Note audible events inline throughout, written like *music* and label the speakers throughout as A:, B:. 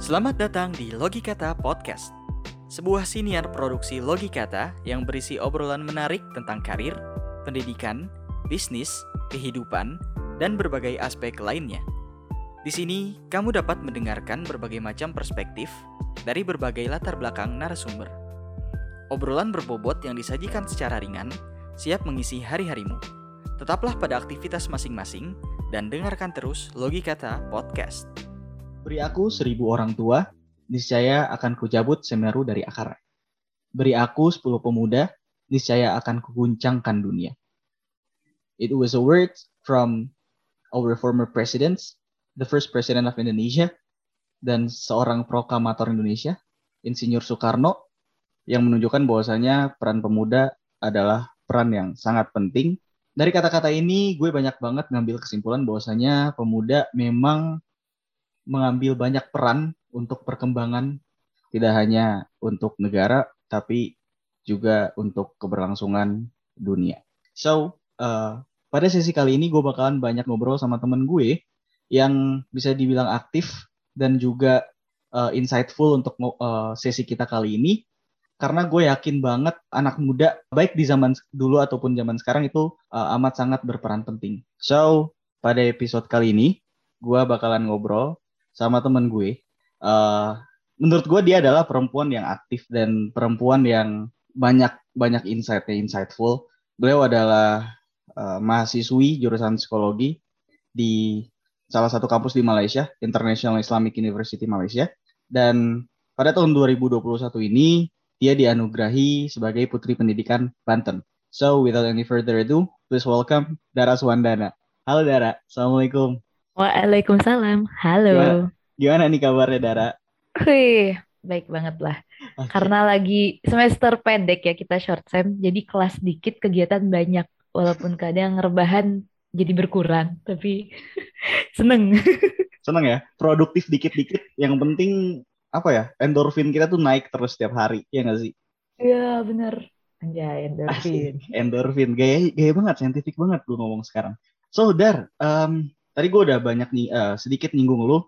A: Selamat datang di Logikata Podcast, sebuah siniar produksi Logikata yang berisi obrolan menarik tentang karir, pendidikan, bisnis, kehidupan, dan berbagai aspek lainnya. Di sini, kamu dapat mendengarkan berbagai macam perspektif dari berbagai latar belakang narasumber. Obrolan berbobot yang disajikan secara ringan siap mengisi hari-harimu. Tetaplah pada aktivitas masing-masing dan dengarkan terus Logikata Podcast.
B: Beri aku seribu orang tua, niscaya akan kucabut semeru dari akar. Beri aku sepuluh pemuda, niscaya akan kuguncangkan dunia. It was a word from our former presidents, the first president of Indonesia, dan seorang proklamator Indonesia, Insinyur Soekarno, yang menunjukkan bahwasanya peran pemuda adalah peran yang sangat penting. Dari kata-kata ini, gue banyak banget ngambil kesimpulan bahwasanya pemuda memang mengambil banyak peran untuk perkembangan tidak hanya untuk negara tapi juga untuk keberlangsungan dunia. So, uh, pada sesi kali ini gue bakalan banyak ngobrol sama temen gue yang bisa dibilang aktif dan juga uh, insightful untuk uh, sesi kita kali ini karena gue yakin banget anak muda baik di zaman dulu ataupun zaman sekarang itu uh, amat sangat berperan penting. So pada episode kali ini gue bakalan ngobrol sama temen gue. Uh, menurut gue dia adalah perempuan yang aktif dan perempuan yang banyak banyak insightnya insightful. Beliau adalah uh, mahasiswi jurusan psikologi di salah satu kampus di Malaysia, International Islamic University Malaysia. Dan pada tahun 2021 ini dia dianugerahi sebagai Putri Pendidikan Banten. So, without any further ado, please welcome Dara Swandana. Halo Dara, Assalamualaikum.
C: Waalaikumsalam, halo.
B: Gimana, gimana nih kabarnya Dara?
C: Wih, baik banget lah. Okay. Karena lagi semester pendek ya kita short sem, jadi kelas dikit kegiatan banyak. Walaupun kadang rebahan jadi berkurang, tapi *laughs* seneng. *laughs*
B: seneng ya, produktif dikit-dikit. Yang penting apa ya endorfin kita tuh naik terus setiap hari ya nggak sih
C: iya bener Anjay, endorfin
B: endorfin gaya gaya banget saintifik banget gue ngomong sekarang so dar um, tadi gue udah banyak nih uh, sedikit nyinggung lu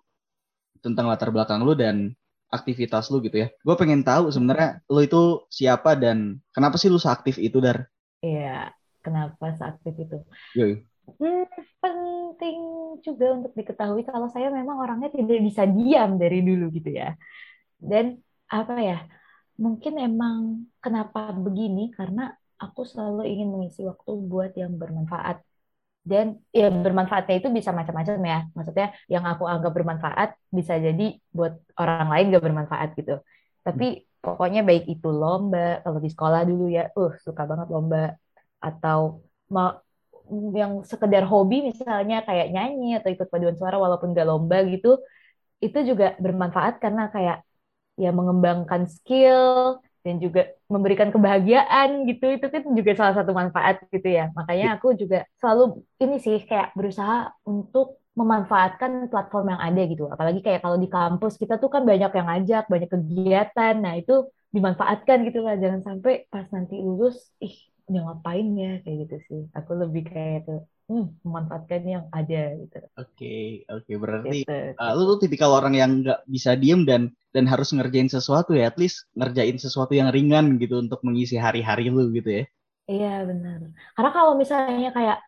B: tentang latar belakang lu dan aktivitas lu gitu ya gue pengen tahu sebenarnya lu itu siapa dan kenapa sih lu seaktif itu dar
C: iya kenapa seaktif itu
B: Yoi.
C: Hmm, penting juga untuk diketahui kalau saya memang orangnya tidak bisa diam dari dulu gitu ya. Dan apa ya? Mungkin emang kenapa begini karena aku selalu ingin mengisi waktu buat yang bermanfaat. Dan ya bermanfaatnya itu bisa macam-macam ya. Maksudnya yang aku anggap bermanfaat bisa jadi buat orang lain gak bermanfaat gitu. Tapi pokoknya baik itu lomba, kalau di sekolah dulu ya, uh suka banget lomba atau mau yang sekedar hobi misalnya kayak nyanyi atau ikut paduan suara walaupun gak lomba gitu itu juga bermanfaat karena kayak ya mengembangkan skill dan juga memberikan kebahagiaan gitu. Itu kan juga salah satu manfaat gitu ya. Makanya aku juga selalu ini sih kayak berusaha untuk memanfaatkan platform yang ada gitu. Apalagi kayak kalau di kampus kita tuh kan banyak yang ngajak banyak kegiatan. Nah itu dimanfaatkan gitu lah jangan sampai pas nanti lulus ih udah ngapain ya? Kayak gitu sih. Aku lebih kayak itu hmm, memanfaatkan yang ada gitu
B: oke okay, oke okay. berarti gitu. uh, lu tuh tipikal orang yang nggak bisa diem dan dan harus ngerjain sesuatu ya at least ngerjain sesuatu yang ringan gitu untuk mengisi hari-hari lu gitu ya
C: iya benar karena kalau misalnya kayak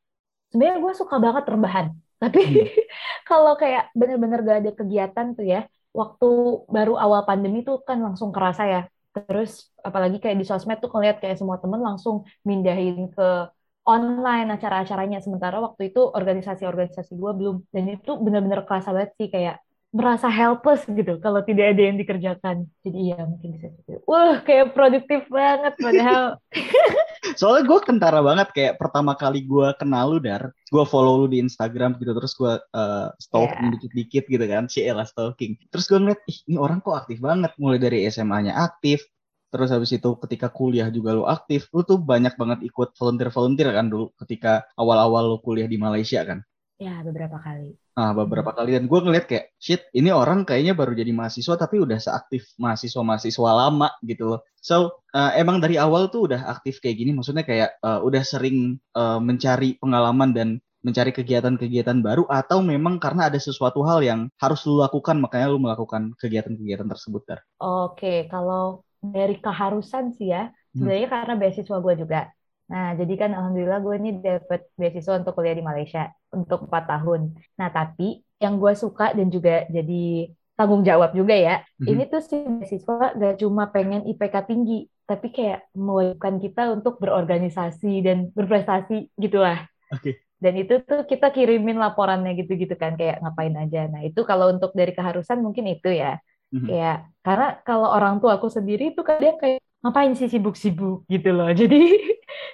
C: sebenarnya gue suka banget rebahan tapi hmm. *laughs* kalau kayak bener-bener gak ada kegiatan tuh ya waktu baru awal pandemi tuh kan langsung kerasa ya terus apalagi kayak di sosmed tuh ngeliat kayak semua temen langsung mindahin ke online acara-acaranya. Sementara waktu itu organisasi-organisasi gue belum. Dan itu benar-benar kerasa banget sih kayak merasa helpless gitu kalau tidak ada yang dikerjakan. Jadi iya mungkin bisa gitu. Wah kayak produktif banget padahal. *laughs*
B: Soalnya gue kentara banget. Kayak pertama kali gue kenal lu dar gue follow lu di Instagram gitu. Terus gue uh, stalking yeah. dikit-dikit gitu kan. Si Ella stalking. Terus gue ngeliat ih ini orang kok aktif banget. Mulai dari SMA-nya aktif terus habis itu ketika kuliah juga lu aktif lu tuh banyak banget ikut volunteer volunteer kan dulu ketika awal-awal lu kuliah di Malaysia kan
C: ya beberapa kali
B: Nah, beberapa kali dan gue ngeliat kayak shit ini orang kayaknya baru jadi mahasiswa tapi udah seaktif mahasiswa-mahasiswa lama gitu loh. So uh, emang dari awal tuh udah aktif kayak gini, maksudnya kayak uh, udah sering uh, mencari pengalaman dan mencari kegiatan-kegiatan baru atau memang karena ada sesuatu hal yang harus lu lakukan makanya lu melakukan kegiatan-kegiatan tersebut Dar?
C: Oke, kalau dari keharusan sih ya, sebenarnya hmm. karena beasiswa gue juga. Nah, jadi kan alhamdulillah gue ini dapat beasiswa untuk kuliah di Malaysia untuk empat tahun. Nah, tapi yang gue suka dan juga jadi tanggung jawab juga ya, mm-hmm. ini tuh si beasiswa gak cuma pengen IPK tinggi, tapi kayak mewajibkan kita untuk berorganisasi dan berprestasi gitu lah. Oke. Okay. Dan itu tuh kita kirimin laporannya gitu-gitu kan, kayak ngapain aja. Nah, itu kalau untuk dari keharusan mungkin itu ya. Mm-hmm. Kayak karena kalau orang tua aku sendiri tuh kadang kayak ngapain sih sibuk-sibuk gitu loh. *laughs* Jadi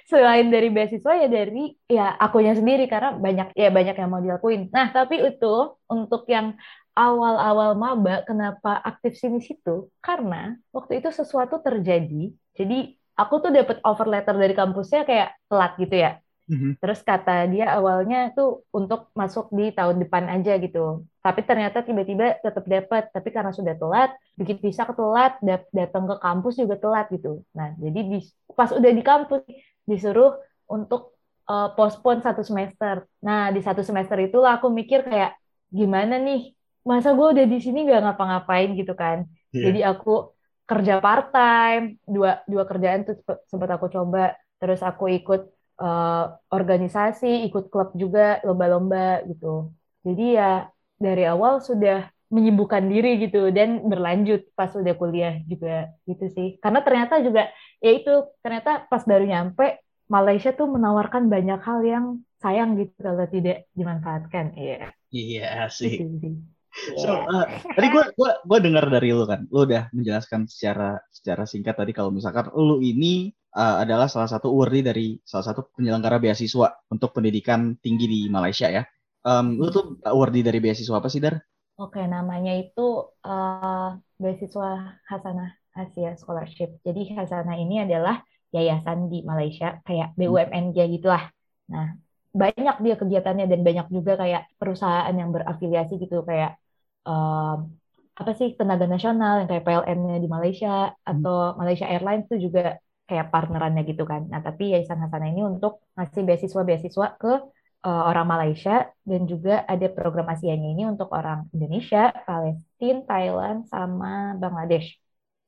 C: selain dari beasiswa ya dari ya akunya sendiri karena banyak ya banyak yang mau dilakuin. Nah, tapi itu untuk yang awal-awal maba kenapa aktif sini situ? Karena waktu itu sesuatu terjadi. Jadi aku tuh dapat offer letter dari kampusnya kayak telat gitu ya. Mm-hmm. Terus kata dia awalnya tuh untuk masuk di tahun depan aja gitu. Tapi ternyata tiba-tiba tetap dapat. Tapi karena sudah telat, bikin visa ketelat, dat- datang ke kampus juga telat gitu. Nah, jadi di, pas udah di kampus disuruh untuk uh, postpone satu semester. Nah, di satu semester itulah aku mikir kayak gimana nih? Masa gue udah di sini gak ngapa-ngapain gitu kan? Yeah. Jadi aku kerja part time, dua dua kerjaan tuh sempat aku coba. Terus aku ikut uh, organisasi, ikut klub juga, lomba-lomba gitu. Jadi ya dari awal sudah menyibukkan diri gitu dan berlanjut pas udah kuliah juga gitu sih. Karena ternyata juga ya itu ternyata pas baru nyampe Malaysia tuh menawarkan banyak hal yang sayang gitu kalau tidak dimanfaatkan. Iya. Yeah.
B: Iya sih. Gitu So, uh, tadi gue gua, gua dengar dari lu kan, lu udah menjelaskan secara secara singkat tadi kalau misalkan lu ini uh, adalah salah satu awardee dari salah satu penyelenggara beasiswa untuk pendidikan tinggi di Malaysia ya. Um, lu tuh awardee dari beasiswa apa sih, Dar?
C: Oke, namanya itu uh, beasiswa Hasanah Asia Scholarship. Jadi Hasanah ini adalah yayasan di Malaysia, kayak BUMN gitu gitulah. Nah, banyak dia kegiatannya dan banyak juga kayak perusahaan yang berafiliasi gitu kayak um, apa sih tenaga nasional yang kayak PLN-nya di Malaysia atau Malaysia Airlines itu juga kayak partnerannya gitu kan. Nah, tapi Yayasan Hasanah ini untuk ngasih beasiswa-beasiswa ke uh, orang Malaysia dan juga ada program Asianya ini untuk orang Indonesia, Palestina, Thailand, sama Bangladesh.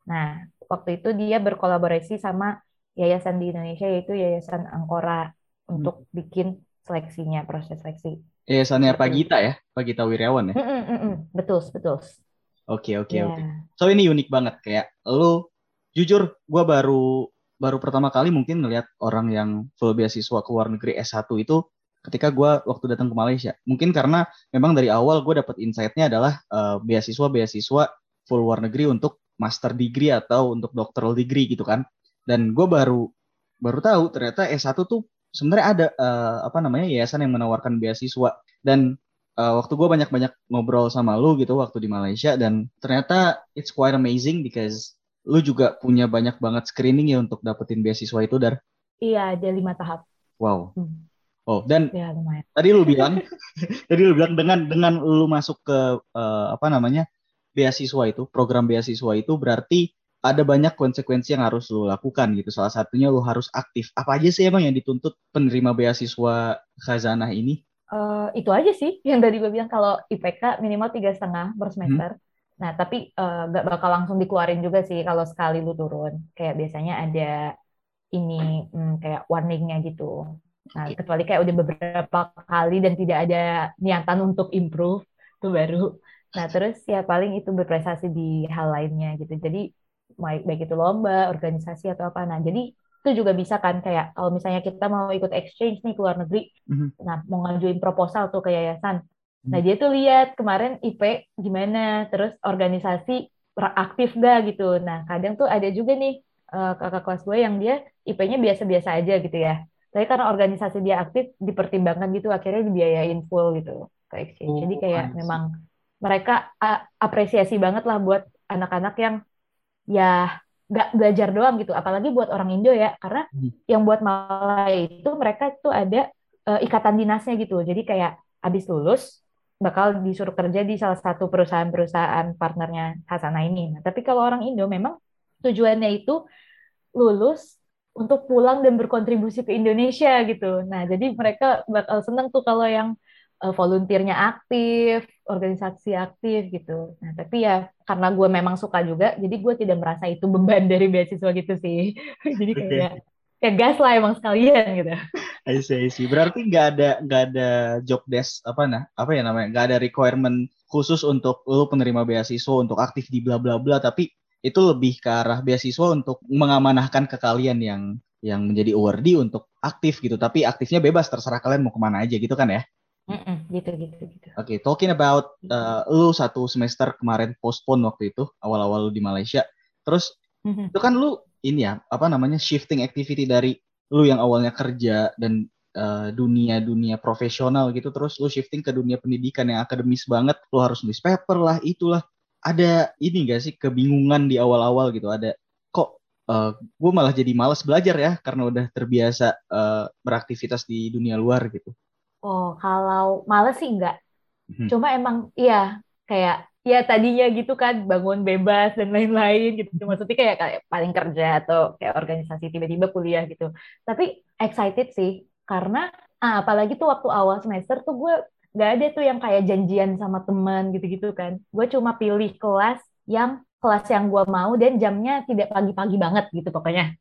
C: Nah, waktu itu dia berkolaborasi sama yayasan di Indonesia yaitu Yayasan Angkora hmm. untuk bikin seleksinya, proses seleksi.
B: Yayasannya Pak Gita ya, Pak Gita Wiryawan ya?
C: Mm -mm, mm. Betul, betul.
B: Oke, oke, iya. oke. So ini unik banget kayak lu jujur gue baru baru pertama kali mungkin ngelihat orang yang full beasiswa ke luar negeri S1 itu ketika gue waktu datang ke Malaysia. Mungkin karena memang dari awal gue dapet insight-nya adalah uh, beasiswa-beasiswa full luar negeri untuk master degree atau untuk doctoral degree gitu kan. Dan gue baru baru tahu ternyata S1 tuh sebenarnya ada uh, apa namanya yayasan yang menawarkan beasiswa dan uh, waktu gue banyak-banyak ngobrol sama lu gitu waktu di Malaysia dan ternyata it's quite amazing because lu juga punya banyak banget screening ya untuk dapetin beasiswa itu dar
C: iya ada lima tahap
B: wow hmm. Oh dan ya, tadi lu bilang *laughs* tadi lu bilang dengan dengan lu masuk ke uh, apa namanya beasiswa itu program beasiswa itu berarti ada banyak konsekuensi yang harus lu lakukan gitu salah satunya lu harus aktif apa aja sih emang yang dituntut penerima beasiswa khazanah ini
C: Uh, itu aja sih yang tadi gue bilang kalau IPK minimal tiga setengah per semester. Hmm. Nah, tapi uh, eh, gak bakal langsung dikeluarin juga sih kalau sekali lu turun. Kayak biasanya ada ini hmm, kayak warningnya gitu. Nah, kecuali kayak udah beberapa kali dan tidak ada niatan untuk improve, itu baru. Nah, terus ya paling itu berprestasi di hal lainnya gitu. Jadi baik, baik itu lomba, organisasi atau apa. Nah, jadi itu juga bisa kan kayak kalau misalnya kita mau ikut exchange nih ke luar negeri, mm-hmm. nah mau ngajuin proposal tuh ke yayasan, Nah dia tuh lihat kemarin IP gimana, terus organisasi aktif gak gitu. Nah kadang tuh ada juga nih uh, kakak kelas gue yang dia IP-nya biasa-biasa aja gitu ya. Tapi karena organisasi dia aktif dipertimbangkan gitu, akhirnya dibiayain full gitu ke exchange. Oh, Jadi kayak oh, memang mereka apresiasi banget lah buat anak-anak yang ya nggak belajar doang gitu. Apalagi buat orang Indo ya, karena hmm. yang buat Malay itu mereka tuh ada uh, ikatan dinasnya gitu. Jadi kayak abis lulus bakal disuruh kerja di salah satu perusahaan-perusahaan partnernya Hasana ini. Nah, tapi kalau orang Indo memang tujuannya itu lulus untuk pulang dan berkontribusi ke Indonesia gitu. Nah, jadi mereka bakal seneng tuh kalau yang uh, volunteernya aktif, organisasi aktif gitu. Nah, tapi ya karena gue memang suka juga, jadi gue tidak merasa itu beban dari beasiswa gitu sih. *laughs* jadi kayak okay. ya gas lah emang sekalian gitu.
B: I see, I see. Berarti nggak ada nggak ada job desk apa nah apa ya namanya nggak ada requirement khusus untuk lo penerima beasiswa untuk aktif di bla bla bla tapi itu lebih ke arah beasiswa untuk mengamanahkan ke kalian yang yang menjadi awardee untuk aktif gitu tapi aktifnya bebas terserah kalian mau ke mana aja gitu kan ya
C: Mm-mm, gitu gitu gitu.
B: Oke, okay, talking about uh, lu satu semester kemarin postpone waktu itu awal-awal lu di Malaysia. Terus mm-hmm. itu kan lu ini ya apa namanya shifting activity dari lu yang awalnya kerja dan uh, dunia dunia profesional gitu terus lu shifting ke dunia pendidikan yang akademis banget. Lu harus nulis paper lah, itulah ada ini gak sih kebingungan di awal-awal gitu ada kok uh, eh, gue malah jadi malas belajar ya karena udah terbiasa uh, beraktivitas di dunia luar gitu.
C: Oh kalau males sih enggak. Hmm. Cuma emang iya kayak ya tadinya gitu kan bangun bebas dan lain-lain gitu. Maksudnya kayak, kayak paling kerja atau kayak organisasi tiba-tiba kuliah gitu. Tapi excited sih karena ah, apalagi tuh waktu awal semester tuh gue nggak ada tuh yang kayak janjian sama teman gitu-gitu kan. Gue cuma pilih kelas yang kelas yang gue mau dan jamnya tidak pagi-pagi banget gitu pokoknya.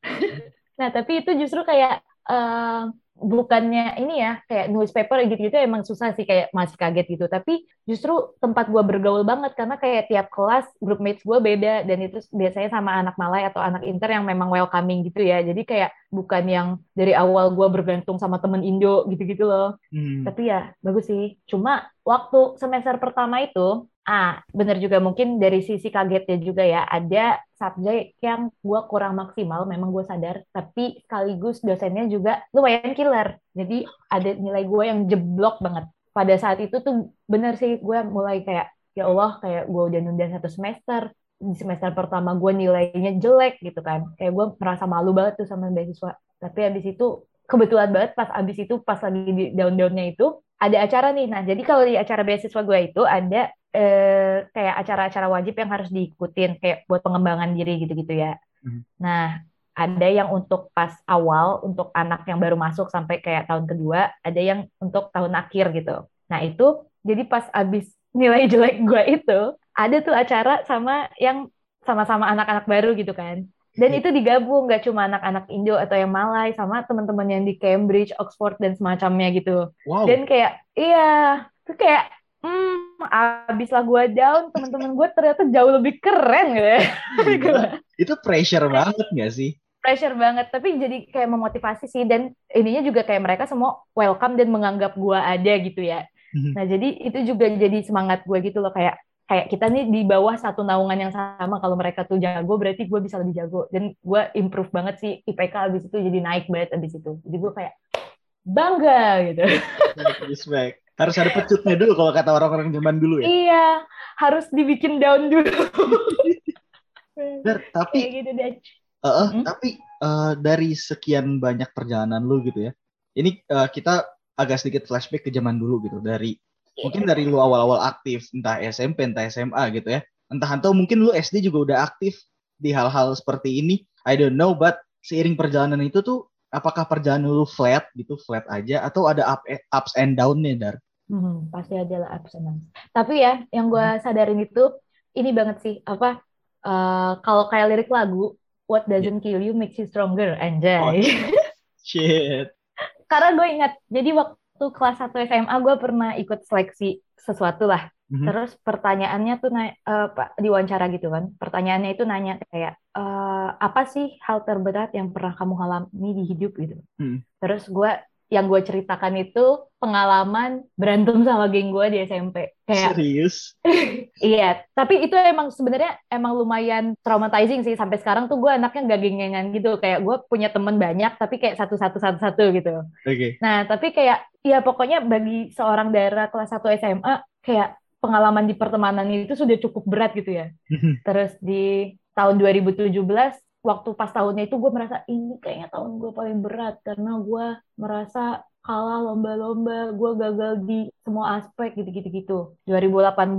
C: Nah tapi itu justru kayak uh, bukannya ini ya kayak newspaper gitu-gitu emang susah sih kayak masih kaget gitu. Tapi justru tempat gue bergaul banget karena kayak tiap kelas grup mates gue beda. Dan itu biasanya sama anak Malay atau anak Inter yang memang welcoming gitu ya. Jadi kayak bukan yang dari awal gue bergantung sama temen Indo gitu-gitu loh. Hmm. tapi ya bagus sih. Cuma waktu semester pertama itu Ah, bener juga mungkin dari sisi kagetnya juga ya, ada subjek yang gue kurang maksimal, memang gue sadar, tapi sekaligus dosennya juga lumayan killer. Jadi ada nilai gue yang jeblok banget. Pada saat itu tuh bener sih gue mulai kayak, ya Allah kayak gue udah nunda satu semester, di semester pertama gue nilainya jelek gitu kan. Kayak gue merasa malu banget tuh sama beasiswa. Tapi habis itu kebetulan banget pas abis itu pas lagi di daun-daunnya itu ada acara nih. Nah, jadi kalau di acara beasiswa gue itu ada eh, kayak acara-acara wajib yang harus diikutin kayak buat pengembangan diri gitu-gitu ya. Hmm. Nah, ada yang untuk pas awal untuk anak yang baru masuk sampai kayak tahun kedua, ada yang untuk tahun akhir gitu. Nah, itu jadi pas abis *laughs* nilai jelek gue itu, ada tuh acara sama yang sama-sama anak-anak baru gitu kan. Dan hmm. itu digabung gak cuma anak-anak Indo atau yang Malay sama teman-teman yang di Cambridge, Oxford dan semacamnya gitu. Wow. Dan kayak iya, itu kayak hmm, abis lah gue down, teman-teman gue ternyata jauh lebih keren gitu ya. *laughs*
B: itu pressure banget gak sih?
C: Pressure banget, tapi jadi kayak memotivasi sih. Dan ininya juga kayak mereka semua welcome dan menganggap gue ada gitu ya. Mhm. Nah jadi itu juga jadi semangat gue gitu loh kayak kayak kita nih di bawah satu naungan yang sama kalau mereka tuh jago berarti gue bisa lebih jago dan gue improve banget sih IPK abis itu jadi naik banget abis itu jadi gue kayak bangga gitu
B: respect harus ada pecutnya dulu kalau kata orang-orang zaman dulu ya.
C: Iya, harus dibikin daun dulu.
B: Ber, tapi gitu deh. Uh, hmm? tapi uh, dari sekian banyak perjalanan lu gitu ya. Ini uh, kita agak sedikit flashback ke zaman dulu gitu dari yeah. mungkin dari lu awal-awal aktif entah SMP entah SMA gitu ya. Entah atau mungkin lu SD juga udah aktif di hal-hal seperti ini. I don't know but seiring perjalanan itu tuh apakah perjalanan lu flat gitu, flat aja atau ada up, ups and down-nya dar?
C: Hmm, pasti ada lah ups and downs. Tapi ya, yang gue hmm. sadarin itu ini banget sih apa uh, kalau kayak lirik lagu What doesn't yeah. kill you makes you stronger, anjay. Oh,
B: shit. *laughs*
C: Karena gue ingat, jadi waktu kelas 1 SMA gue pernah ikut seleksi sesuatu lah. Mm-hmm. Terus pertanyaannya tuh na- uh, diwawancara gitu kan. Pertanyaannya itu nanya kayak uh, apa sih hal terberat yang pernah kamu alami di hidup gitu. Mm. Terus gue yang gue ceritakan itu pengalaman berantem sama geng gue di SMP.
B: Kayak, Serius? *laughs*
C: iya, tapi itu emang sebenarnya emang lumayan traumatizing sih. Sampai sekarang tuh gue anaknya gak gengengan gitu. Kayak gue punya temen banyak, tapi kayak satu-satu-satu-satu gitu.
B: Oke. Okay.
C: Nah, tapi kayak, ya pokoknya bagi seorang daerah kelas 1 SMA, kayak pengalaman di pertemanan itu sudah cukup berat gitu ya. *laughs* Terus di tahun 2017 waktu pas tahunnya itu gue merasa ini kayaknya tahun gue paling berat karena gue merasa kalah lomba-lomba, gue gagal di semua aspek gitu-gitu gitu. 2018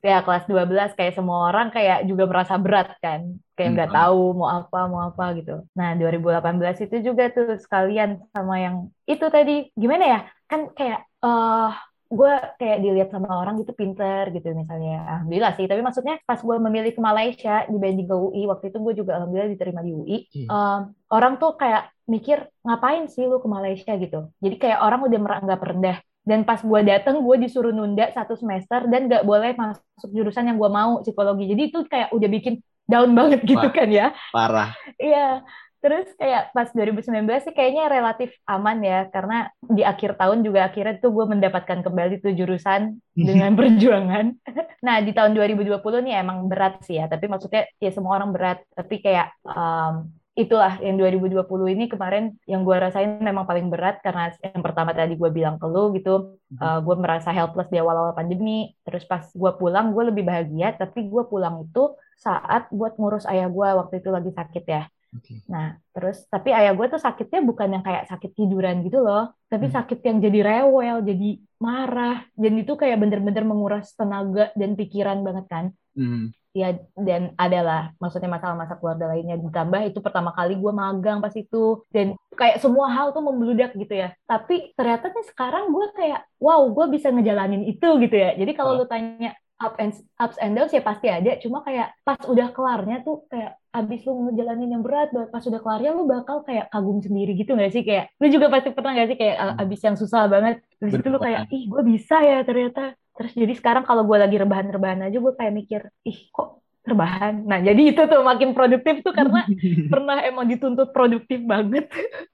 C: ya kelas 12 kayak semua orang kayak juga merasa berat kan. Kayak nggak hmm. tahu mau apa, mau apa gitu. Nah 2018 itu juga tuh sekalian sama yang itu tadi gimana ya? Kan kayak uh, gue kayak dilihat sama orang gitu pinter gitu misalnya. Alhamdulillah sih tapi maksudnya pas gue memilih ke Malaysia dibanding ke UI waktu itu gue juga alhamdulillah diterima di UI hmm. um, orang tuh kayak mikir ngapain sih lu ke Malaysia? gitu. Jadi kayak orang udah meranggap rendah dan pas gue dateng gue disuruh nunda satu semester dan gak boleh masuk jurusan yang gue mau psikologi. Jadi itu kayak udah bikin down banget gitu Wah, kan ya.
B: parah.
C: Iya Terus kayak pas 2019 sih kayaknya relatif aman ya karena di akhir tahun juga akhirnya tuh gue mendapatkan kembali tuh jurusan *laughs* dengan perjuangan. nah di tahun 2020 nih emang berat sih ya, tapi maksudnya ya semua orang berat. Tapi kayak um, itulah yang 2020 ini kemarin yang gue rasain memang paling berat karena yang pertama tadi gue bilang ke lu gitu uh, gue merasa helpless di awal-awal pandemi terus pas gue pulang gue lebih bahagia tapi gue pulang itu saat buat ngurus ayah gue waktu itu lagi sakit ya Okay. Nah, terus tapi ayah gue tuh sakitnya bukan yang kayak sakit tiduran gitu loh, tapi hmm. sakit yang jadi rewel, jadi marah, dan itu kayak bener-bener menguras tenaga dan pikiran banget kan. Hmm. Ya, dan adalah maksudnya masalah-masalah keluarga lainnya ditambah itu pertama kali gue magang pas itu dan kayak semua hal tuh membludak gitu ya. Tapi ternyata nih sekarang gue kayak wow gue bisa ngejalanin itu gitu ya. Jadi kalau oh. lu tanya up and ups and downs ya pasti ada. Cuma kayak pas udah kelarnya tuh kayak abis lu ngejalanin yang berat pas udah kelarnya lu bakal kayak kagum sendiri gitu gak sih? Kayak lu juga pasti pernah gak sih kayak hmm. abis yang susah banget terus itu lu kayak ih gue bisa ya ternyata. Terus jadi sekarang kalau gue lagi rebahan-rebahan aja gue kayak mikir ih kok rebahan? Nah jadi itu tuh makin produktif tuh karena *laughs* pernah emang dituntut produktif banget.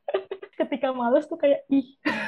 C: *laughs* Ketika males tuh kayak ih. *laughs*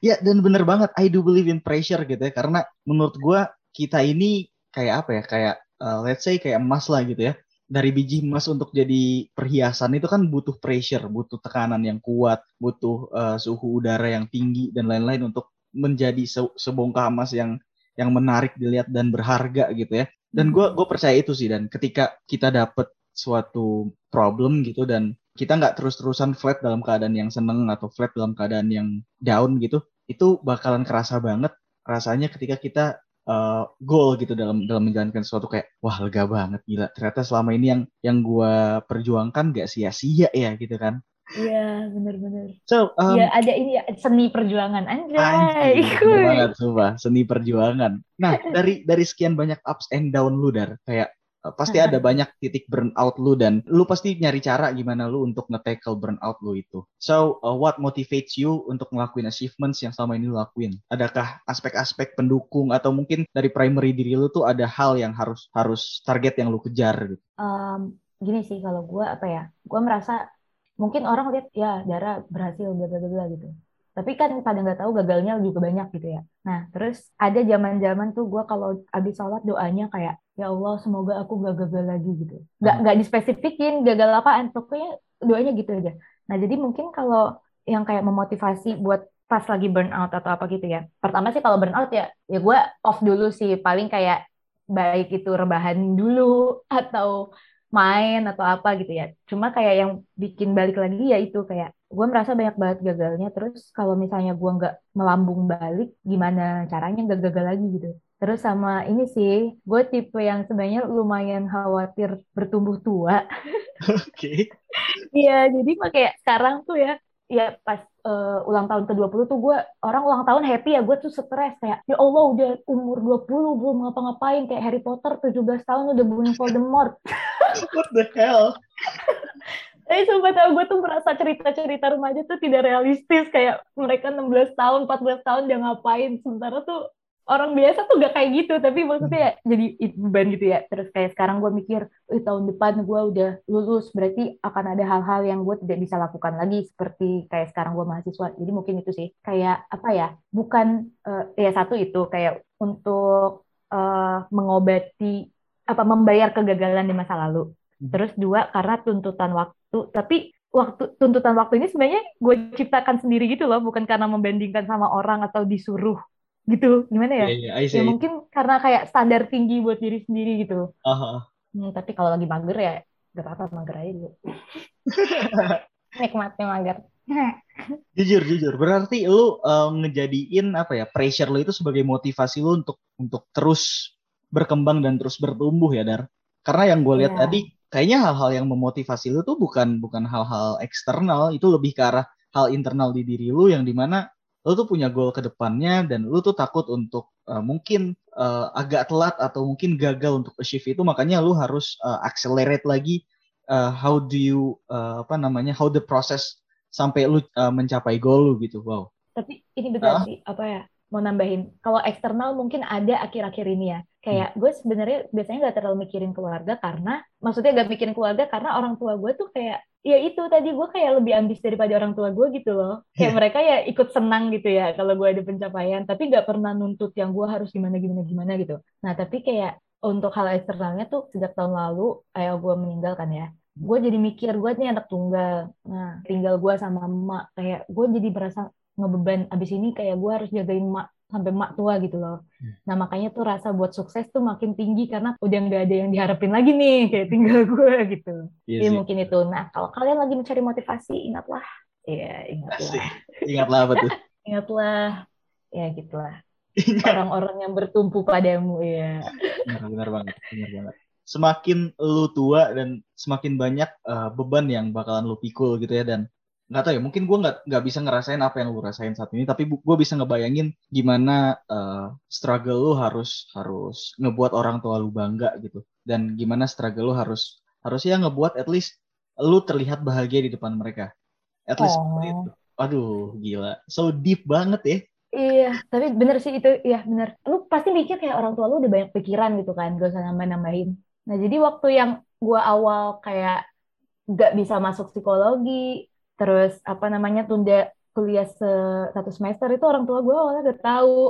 B: Ya dan bener banget I do believe in pressure gitu ya. Karena menurut gue kita ini kayak apa ya kayak uh, let's say kayak emas lah gitu ya dari biji emas untuk jadi perhiasan itu kan butuh pressure, butuh tekanan yang kuat, butuh uh, suhu udara yang tinggi dan lain-lain untuk menjadi se sebongkah emas yang yang menarik dilihat dan berharga gitu ya. Dan gue gue percaya itu sih dan ketika kita dapet suatu problem gitu dan kita nggak terus-terusan flat dalam keadaan yang seneng atau flat dalam keadaan yang down gitu, itu bakalan kerasa banget rasanya ketika kita uh, goal gitu dalam dalam menjalankan sesuatu kayak wah lega banget gila ternyata selama ini yang yang gue perjuangkan gak sia-sia ya gitu kan
C: Iya, benar-benar.
B: So,
C: um, ya ada ini ya, seni perjuangan anjay.
B: Anjay, banget, sumpah, seni perjuangan. Nah, *laughs* dari dari sekian banyak ups and down lu dar, kayak pasti ada banyak titik burnout lu dan lu pasti nyari cara gimana lu untuk nge-tackle burnout lu itu. So, uh, what motivates you untuk ngelakuin achievements yang selama ini lu lakuin? Adakah aspek-aspek pendukung atau mungkin dari primary diri lu tuh ada hal yang harus harus target yang lu kejar gitu?
C: Um, gini sih kalau gue apa ya, gue merasa mungkin orang lihat ya Dara berhasil bla bla bla gitu. Tapi kan pada nggak tahu gagalnya juga banyak gitu ya. Nah terus ada zaman-zaman tuh gue kalau abis sholat doanya kayak ya Allah semoga aku gak gagal lagi gitu nggak hmm. dispesifikin gagal apaan pokoknya doanya gitu aja nah jadi mungkin kalau yang kayak memotivasi buat pas lagi burnout atau apa gitu ya pertama sih kalau burnout ya ya gue off dulu sih paling kayak baik itu rebahan dulu *laughs* atau main atau apa gitu ya cuma kayak yang bikin balik lagi ya itu kayak gue merasa banyak banget gagalnya terus kalau misalnya gue nggak melambung balik gimana caranya nggak gagal lagi gitu Terus sama ini sih, gue tipe yang sebenarnya lumayan khawatir bertumbuh tua. *laughs*
B: Oke. Okay.
C: Iya, jadi kayak sekarang tuh ya, ya pas uh, ulang tahun ke-20 tuh gue, orang ulang tahun happy ya, gue tuh stres kayak, ya Allah udah umur 20 belum ngapa-ngapain, kayak Harry Potter 17 tahun udah bunuh Voldemort. *laughs*
B: What the hell?
C: Tapi sumpah tau gue tuh merasa cerita-cerita remaja tuh tidak realistis. Kayak mereka 16 tahun, 14 tahun dia ngapain. Sementara tuh orang biasa tuh gak kayak gitu tapi maksudnya hmm. jadi beban gitu ya terus kayak sekarang gue mikir eh, tahun depan gue udah lulus berarti akan ada hal-hal yang gue tidak bisa lakukan lagi seperti kayak sekarang gue mahasiswa jadi mungkin itu sih kayak apa ya bukan uh, ya satu itu kayak untuk uh, mengobati apa membayar kegagalan di masa lalu hmm. terus dua karena tuntutan waktu tapi waktu tuntutan waktu ini sebenarnya gue ciptakan sendiri gitu loh bukan karena membandingkan sama orang atau disuruh gitu gimana ya? Yeah, yeah, ya mungkin karena kayak standar tinggi buat diri sendiri gitu. Uh -huh. hmm, tapi kalau lagi mager ya gak apa-apa mager aja dulu. *laughs* Nikmatnya mager. *laughs*
B: jujur jujur berarti lu uh, ngejadiin apa ya pressure lu itu sebagai motivasi lu untuk untuk terus berkembang dan terus bertumbuh ya dar karena yang gue lihat yeah. tadi kayaknya hal-hal yang memotivasi lu tuh bukan bukan hal-hal eksternal itu lebih ke arah hal internal di diri lu yang di mana lu tuh punya goal ke depannya dan lu tuh takut untuk uh, mungkin uh, agak telat atau mungkin gagal untuk achieve itu makanya lu harus uh, accelerate lagi uh, how do you uh, apa namanya how the process sampai lu uh, mencapai goal lu gitu wow.
C: Tapi ini benar uh? sih apa ya mau nambahin. Kalau eksternal mungkin ada akhir-akhir ini ya kayak hmm. gue sebenarnya biasanya nggak terlalu mikirin keluarga karena maksudnya gak mikirin keluarga karena orang tua gue tuh kayak ya itu tadi gue kayak lebih ambis daripada orang tua gue gitu loh. Kayak yeah. mereka ya ikut senang gitu ya kalau gue ada pencapaian tapi nggak pernah nuntut yang gue harus gimana gimana gimana gitu. Nah tapi kayak untuk hal eksternalnya tuh sejak tahun lalu ayah gue meninggal kan ya gue jadi mikir gue nih anak tunggal. Nah tinggal gue sama emak kayak gue jadi berasa ngebeban. Abis ini kayak gue harus jagain emak sampai emak tua gitu loh. Hmm. nah makanya tuh rasa buat sukses tuh makin tinggi karena udah nggak ada yang diharapin lagi nih *laughs* kayak tinggal gue gitu. Iya ya mungkin itu. Nah kalau kalian lagi mencari motivasi ingatlah. Ya ingatlah.
B: Ingatlah apa tuh? *laughs*
C: Ingatlah. Ya gitulah. Orang-orang yang bertumpu padamu ya
B: benar, benar banget benar banget. Semakin lu tua dan semakin banyak uh, beban yang bakalan lu pikul gitu ya dan nggak tahu ya mungkin gue nggak nggak bisa ngerasain apa yang lu rasain saat ini tapi gue bisa ngebayangin gimana uh, struggle lu harus harus ngebuat orang tua lu bangga gitu dan gimana struggle lu harus harus ya ngebuat at least lu terlihat bahagia di depan mereka at least oh. itu aduh gila so deep banget ya
C: Iya, tapi bener sih itu, ya bener. Lu pasti mikir kayak orang tua lu udah banyak pikiran gitu kan, gak usah nambah-nambahin. Nah, jadi waktu yang gue awal kayak gak bisa masuk psikologi, terus apa namanya tunda kuliah se satu semester itu orang tua gue awalnya udah tahu.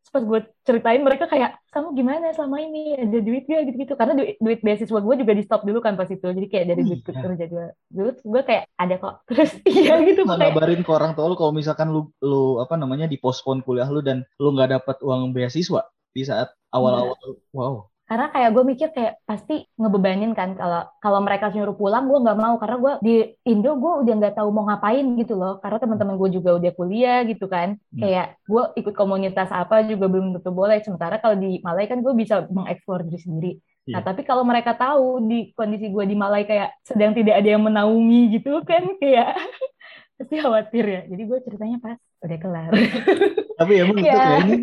C: Terus pas gue ceritain mereka kayak, kamu gimana selama ini ada duit gak gitu-gitu. Karena duit, duit beasiswa gue juga di stop dulu kan pas itu. Jadi kayak dari duit iya. kerja gue dulu, gue kayak ada kok. *laughs* Terus iya gitu.
B: Nggak ngabarin ke orang tua lu kalau misalkan lu, lu apa namanya dipospon kuliah lu dan lu nggak dapat uang beasiswa di saat awal-awal. Wow
C: karena kayak gue mikir kayak pasti ngebebanin kan kalau kalau mereka nyuruh pulang gue nggak mau. Karena gue di Indo gue udah nggak tahu mau ngapain gitu loh. Karena teman-teman gue juga udah kuliah gitu kan. Hmm. kayak gue ikut komunitas apa juga belum tentu boleh. Sementara kalau di Malai kan gue bisa mengeksplor diri sendiri. Yeah. nah tapi kalau mereka tahu di kondisi gue di Malai kayak sedang tidak ada yang menaungi gitu kan kayak *laughs* pasti khawatir ya. Jadi gue ceritanya pas udah kelar *laughs*
B: tapi emang yeah. itu ya. kayaknya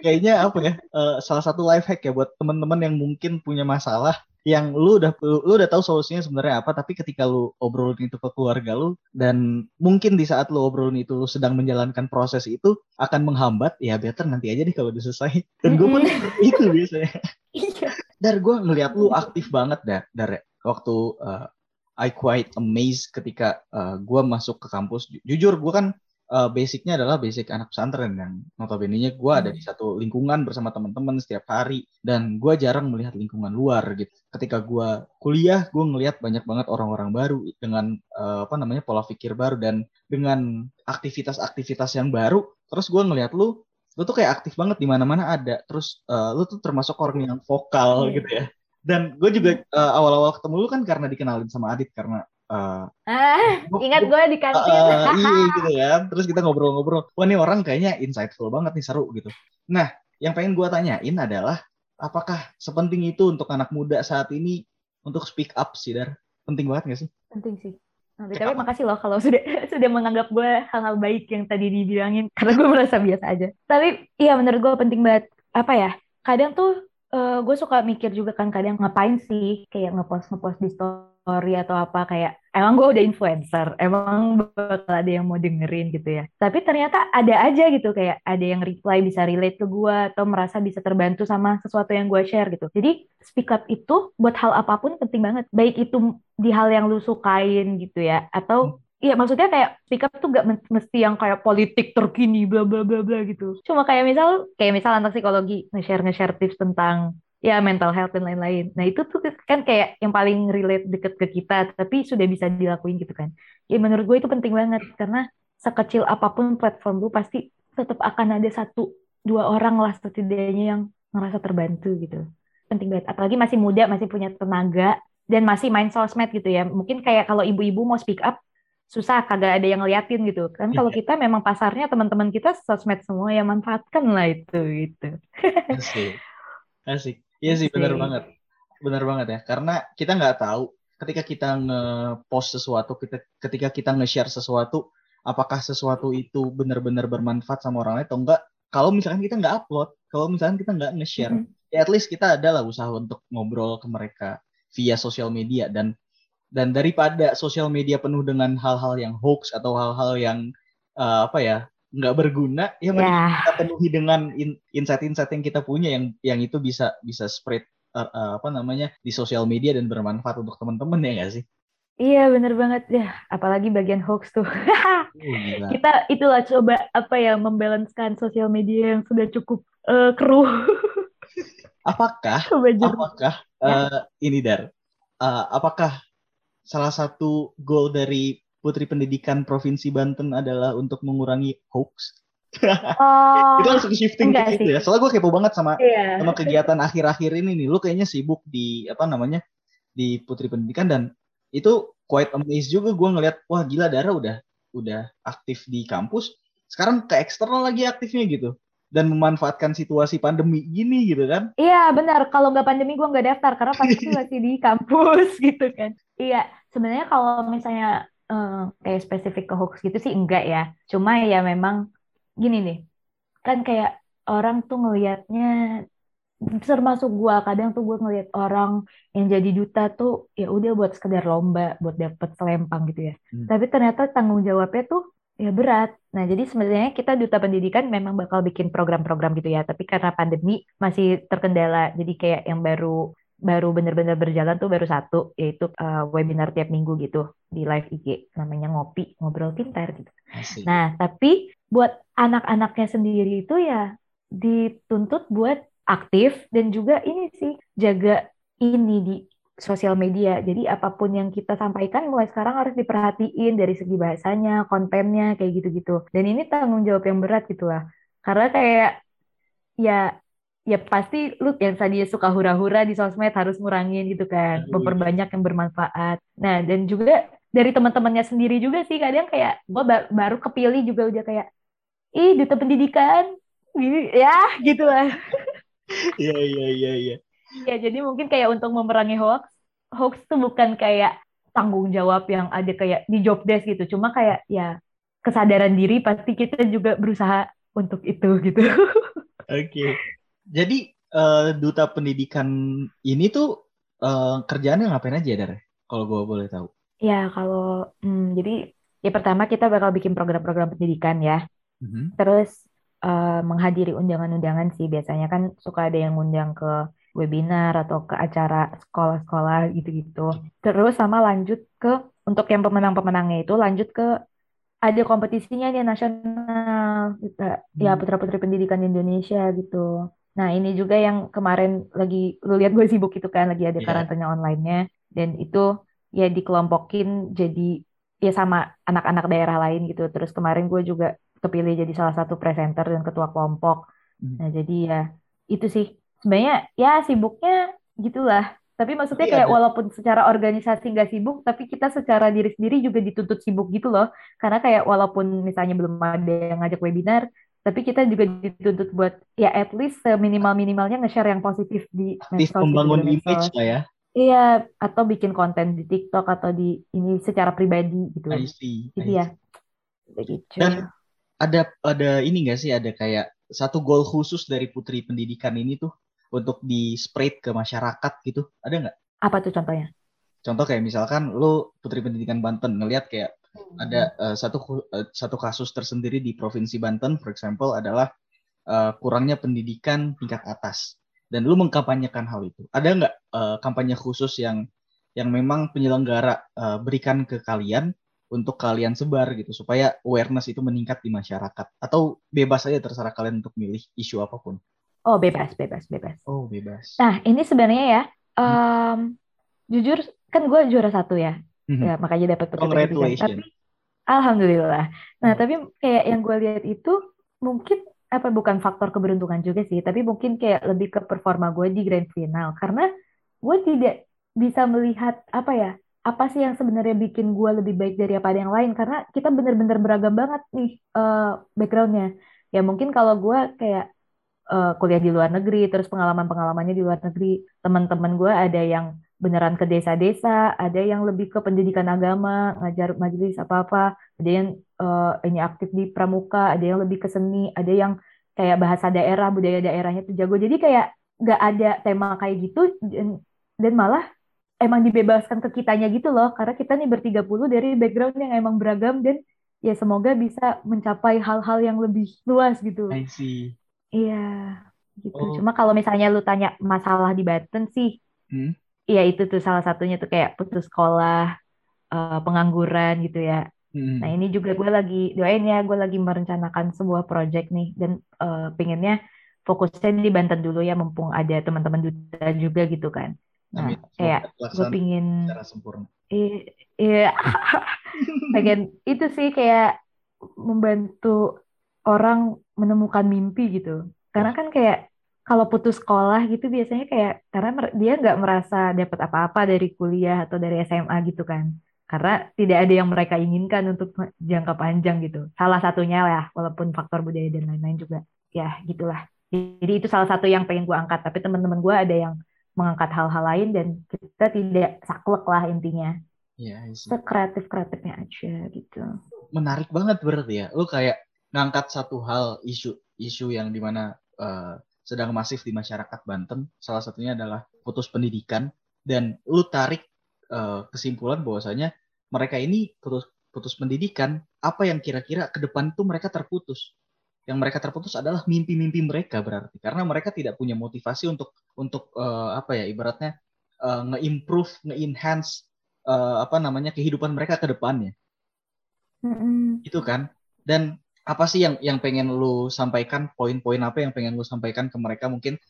B: kayaknya apa ya uh, salah satu life hack ya buat teman-teman yang mungkin punya masalah yang lu udah lu, lu udah tahu solusinya sebenarnya apa tapi ketika lu obrolin itu ke keluarga lu dan mungkin di saat lu obrolin itu lu sedang menjalankan proses itu akan menghambat ya better nanti aja deh kalau udah selesai dan gue pun itu biasanya iya. dar gue ngeliat lu aktif banget dar dar waktu uh, I quite amazed ketika uh, gue masuk ke kampus. Jujur gue kan uh, basicnya adalah basic anak pesantren yang notabene-nya gue ada di hmm. satu lingkungan bersama teman-teman setiap hari dan gue jarang melihat lingkungan luar gitu. Ketika gue kuliah, gue ngelihat banyak banget orang-orang baru dengan uh, apa namanya pola pikir baru dan dengan aktivitas-aktivitas yang baru. Terus gue ngelihat lu, lu tuh kayak aktif banget di mana-mana ada. Terus uh, lu tuh termasuk orang yang vokal hmm. gitu ya dan gue juga uh, awal-awal ketemu lu kan karena dikenalin sama Adit karena
C: Uh, ah, ingat gue di kantin.
B: Uh, *laughs* iya gitu ya. Terus kita ngobrol-ngobrol. Wah ini orang kayaknya insightful banget nih seru gitu. Nah, yang pengen gue tanyain adalah apakah sepenting itu untuk anak muda saat ini untuk speak up sih, Dar? Penting banget gak sih?
C: Penting sih. Nah, tapi makasih loh kalau *laughs* sudah sudah menganggap gue hal-hal baik yang tadi dibilangin karena gue merasa biasa aja. Tapi iya menurut gue penting banget apa ya? Kadang tuh uh, gue suka mikir juga kan kadang ngapain sih kayak ngepost ngepost di story atau apa kayak emang gue udah influencer emang bakal ada yang mau dengerin gitu ya. Tapi ternyata ada aja gitu kayak ada yang reply bisa relate ke gue atau merasa bisa terbantu sama sesuatu yang gue share gitu. Jadi speak up itu buat hal apa pun penting banget. Baik itu di hal yang lu sukain gitu ya atau Iya, maksudnya kayak speak up tuh gak mesti yang kayak politik terkini, bla bla bla bla gitu. Cuma kayak misal, kayak misal anak psikologi nge-share nge-share tips tentang ya mental health dan lain-lain. Nah itu tuh kan kayak yang paling relate deket ke kita, tapi sudah bisa dilakuin gitu kan. Ya menurut gue itu penting banget karena sekecil apa pun platform lu pasti tetap akan ada satu dua orang lah setidaknya yang ngerasa terbantu gitu. Penting banget. Apalagi masih muda, masih punya tenaga dan masih main sosmed gitu ya. Mungkin kayak kalau ibu-ibu mau speak up susah kagak ada yang ngeliatin gitu kan kalau
B: Iya.
C: kita memang pasarnya teman-teman kita sosmed semua ya manfaatkan lah itu gitu
B: Asik. Asik. Iya sih benar banget. Benar banget ya. Karena kita nggak tahu ketika kita nge-post sesuatu, kita, ketika kita nge-share sesuatu, apakah sesuatu itu benar-benar bermanfaat sama orang lain atau enggak. Kalau misalkan kita nggak upload, kalau misalkan kita nggak nge-share,
C: Mm-mm.
B: ya at least kita adalah usaha untuk ngobrol ke mereka via sosial media dan dan daripada sosial media penuh dengan hal-hal yang hoax atau hal-hal yang eh, apa ya nggak berguna ya mending
C: ya.
B: kita penuhi dengan in- insight-insight yang kita punya yang yang itu bisa bisa spread uh, uh, apa namanya di sosial media dan bermanfaat untuk teman-teman ya nggak sih?
C: iya bener banget. Ya apalagi bagian hoax tuh. *laughs*
B: Gila.
C: kita itulah coba apa ya membalancekan sosial media yang sudah cukup eh, keruh. *laughs*
B: Apakah apakah uh, ini dar uh, apakah salah satu goal dari Putri Pendidikan Provinsi Banten adalah untuk mengurangi hoax?
C: oh
B: Itu langsung shifting ke itu ya. Soalnya gue kepo banget sama
C: iya
B: sama kegiatan akhir-akhir ini nih. Lu kayaknya sibuk di apa namanya di Putri Pendidikan dan itu quite amazed juga gue ngeliat wah gila Dara udah udah aktif di kampus. Sekarang ke eksternal lagi aktifnya gitu dan memanfaatkan situasi pandemi gini gitu kan.
C: Iya benar, kalau nggak pandemi gue nggak daftar karena pasti masih di kampus *laughs* gitu kan. Iya, sebenarnya kalau misalnya eh, kayak spesifik ke hoax gitu sih enggak ya. Cuma ya memang gini nih, kan kayak orang tuh ngelihatnya termasuk gue kadang tuh gue ngelihat orang yang jadi duta tuh ya udah buat sekedar lomba buat dapet selempang gitu ya.
B: Hmm.
C: Tapi ternyata tanggung jawabnya tuh ya berat. Nah, jadi sebenarnya kita duta pendidikan memang bakal bikin program-program gitu ya, tapi karena pandemi masih terkendala. Jadi kayak yang baru baru benar-benar berjalan tuh baru satu, yaitu uh, webinar tiap minggu gitu di live IG, namanya ngopi, ngobrol pintar gitu.
B: Asik.
C: Nah, tapi buat anak-anaknya sendiri itu ya dituntut buat aktif dan juga ini sih jaga ini di sosial media. Jadi apa pun yang kita sampaikan mulai sekarang harus diperhatiin dari segi bahasanya, kontennya kayak gitu-gitu. Dan ini tanggung jawab yang berat gitu lah. Karena kayak ya ya pasti lu yang tadinya suka hura-hura di sosmed harus ngurangin gitu kan, memperbanyak yang bermanfaat. Nah, dan juga dari teman-temannya sendiri juga sih kadang kayak gue baru kepilih juga udah kayak ih duta pendidikan Gini, ya gitu lah. *laughs*
B: Iya iya iya iya.
C: Ya, jadi mungkin kayak untuk memerangi hoax, hoax itu bukan kayak tanggung jawab yang ada kayak di job desk gitu. Cuma kayak ya kesadaran diri pasti kita juga berusaha untuk itu gitu. *laughs*
B: Oke. Jadi eh, duta pendidikan ini tuh eh, kerjaannya ngapain aja Dar? Kalau gue boleh tahu.
C: Ya, kalau hmm, jadi ya pertama kita bakal bikin program-program pendidikan ya.
B: Mhm.
C: Terus eh, menghadiri undangan-undangan sih biasanya kan suka ada yang ngundang ke webinar atau ke acara sekolah-sekolah gitu-gitu. Terus sama lanjut ke untuk yang pemenang-pemenangnya itu lanjut ke ada kompetisinya nih nasional gitu. ya
B: Hmm.
C: putra-putri pendidikan Indonesia gitu. Nah ini juga yang kemarin lagi lu lihat gue sibuk itu kan lagi ada
B: Iya.
C: karantina online-nya dan itu ya dikelompokin jadi ya sama anak-anak daerah lain gitu. Terus kemarin gue juga kepilih jadi salah satu presenter dan ketua kelompok.
B: Hmm.
C: Nah jadi ya itu sih sebenarnya ya sibuknya gitulah. Tapi maksudnya
B: Tapi
C: kayak
B: ada-
C: walaupun secara organisasi nggak sibuk, tapi kita secara diri sendiri juga dituntut sibuk gitu loh. Karena kayak walaupun misalnya belum ada yang ngajak webinar, tapi kita juga dituntut buat ya at least minimal-minimalnya nge-share yang positif di medsos
B: membangun
C: di
B: image lah ya.
C: Iya, atau bikin konten di TikTok atau di ini secara pribadi gitu.
B: I see.
C: Gitu
B: I
C: ya.
B: see.
C: Begitu.
B: Dan ada ada ini nggak sih ada kayak satu goal khusus dari Putri Pendidikan ini tuh untuk di spread ke masyarakat gitu ada nggak?
C: Apa tuh contohnya?
B: Contoh kayak misalkan lu Putri Pendidikan Banten ngelihat kayak ada eh, satu eh, satu kasus tersendiri di provinsi Banten, for example adalah eh, kurangnya pendidikan tingkat atas dan lu mengkampanyekan hal itu. Ada nggak eh, kampanye khusus yang yang memang penyelenggara eh, berikan ke kalian untuk kalian sebar gitu supaya awareness itu meningkat di masyarakat atau bebas aja terserah kalian untuk milih isu apa pun.
C: Oh, bebas, bebas, bebas.
B: Oh bebas.
C: Nah, ini sebenarnya ya, em, jujur kan gue juara satu ya,
B: Mhm.
C: ya makanya dapat pendidikan.
B: Congratulations.
C: Tapi alhamdulillah. Nah,
B: Hmm.
C: tapi kayak yang gue lihat itu mungkin apa bukan faktor keberuntungan juga sih, tapi mungkin kayak lebih ke performa gue di grand final karena gue tidak bisa melihat apa ya apa sih yang sebenarnya bikin gue lebih baik daripada yang lain karena kita bener-bener beragam banget nih uh, backgroundnya ya mungkin kalau gue kayak uh, kuliah di luar negeri terus pengalaman-pengalamannya di luar negeri teman-teman gue ada yang beneran ke desa-desa ada yang lebih ke pendidikan agama ngajar majelis apa-apa ada yang uh, ini aktif di pramuka ada yang lebih ke seni ada yang kayak bahasa daerah budaya daerahnya tuh jago jadi kayak nggak ada tema kayak gitu dan, dan malah emang dibebaskan ke kitanya gitu loh karena kita nih bertiga puluh dari background yang emang beragam dan ya semoga bisa mencapai hal-hal yang lebih luas gitu.
B: I see.
C: Iya, gitu.
B: Oh.
C: Cuma kalau misalnya lu tanya masalah di Banten sih,
B: Hmm?
C: Iya itu tuh salah satunya tuh kayak putus sekolah, uh, pengangguran gitu ya.
B: Hmm.
C: Nah ini juga gue lagi doain ya, gue lagi merencanakan sebuah project nih dan uh, pengennya fokusnya di Banten dulu ya, mumpung ada teman-teman duta juga gitu kan. Nah
B: Amin.
C: Kayak gue pingin,
B: secara sempurna.
C: iya, *laughs* pengen itu sih kayak membantu orang menemukan mimpi gitu. Karena kan kayak kalau putus sekolah gitu biasanya kayak karena dia nggak merasa dapat apa-apa dari kuliah atau dari SMA gitu kan. Karena tidak ada yang mereka inginkan untuk jangka panjang gitu. Salah satunya lah, walaupun faktor budaya dan lain-lain juga. Ya gitulah. Jadi itu salah satu yang pengen gue angkat. Tapi teman-teman gue ada yang mengangkat hal-hal lain dan kita tidak saklek lah intinya.
B: Iya, I see.
C: Sekreatif-kreatifnya aja gitu.
B: menarik banget berarti ya. Lu kayak ngangkat satu hal isu isu yang di mana eh, sedang masif di masyarakat Banten. Salah satunya adalah putus pendidikan dan lu tarik eh, kesimpulan bahwasanya mereka ini putus putus pendidikan. Apa yang kira-kira ke depan itu mereka terputus. Yang mereka terputus adalah mimpi-mimpi mereka berarti karena mereka tidak punya motivasi untuk untuk eh, apa ya ibaratnya eh, nge-improve, nge-enhance eh, apa namanya kehidupan mereka ke depannya
C: Mm-mm.
B: itu kan dan apa sih yang yang pengen lu sampaikan poin-poin apa yang pengen lu sampaikan ke mereka mungkin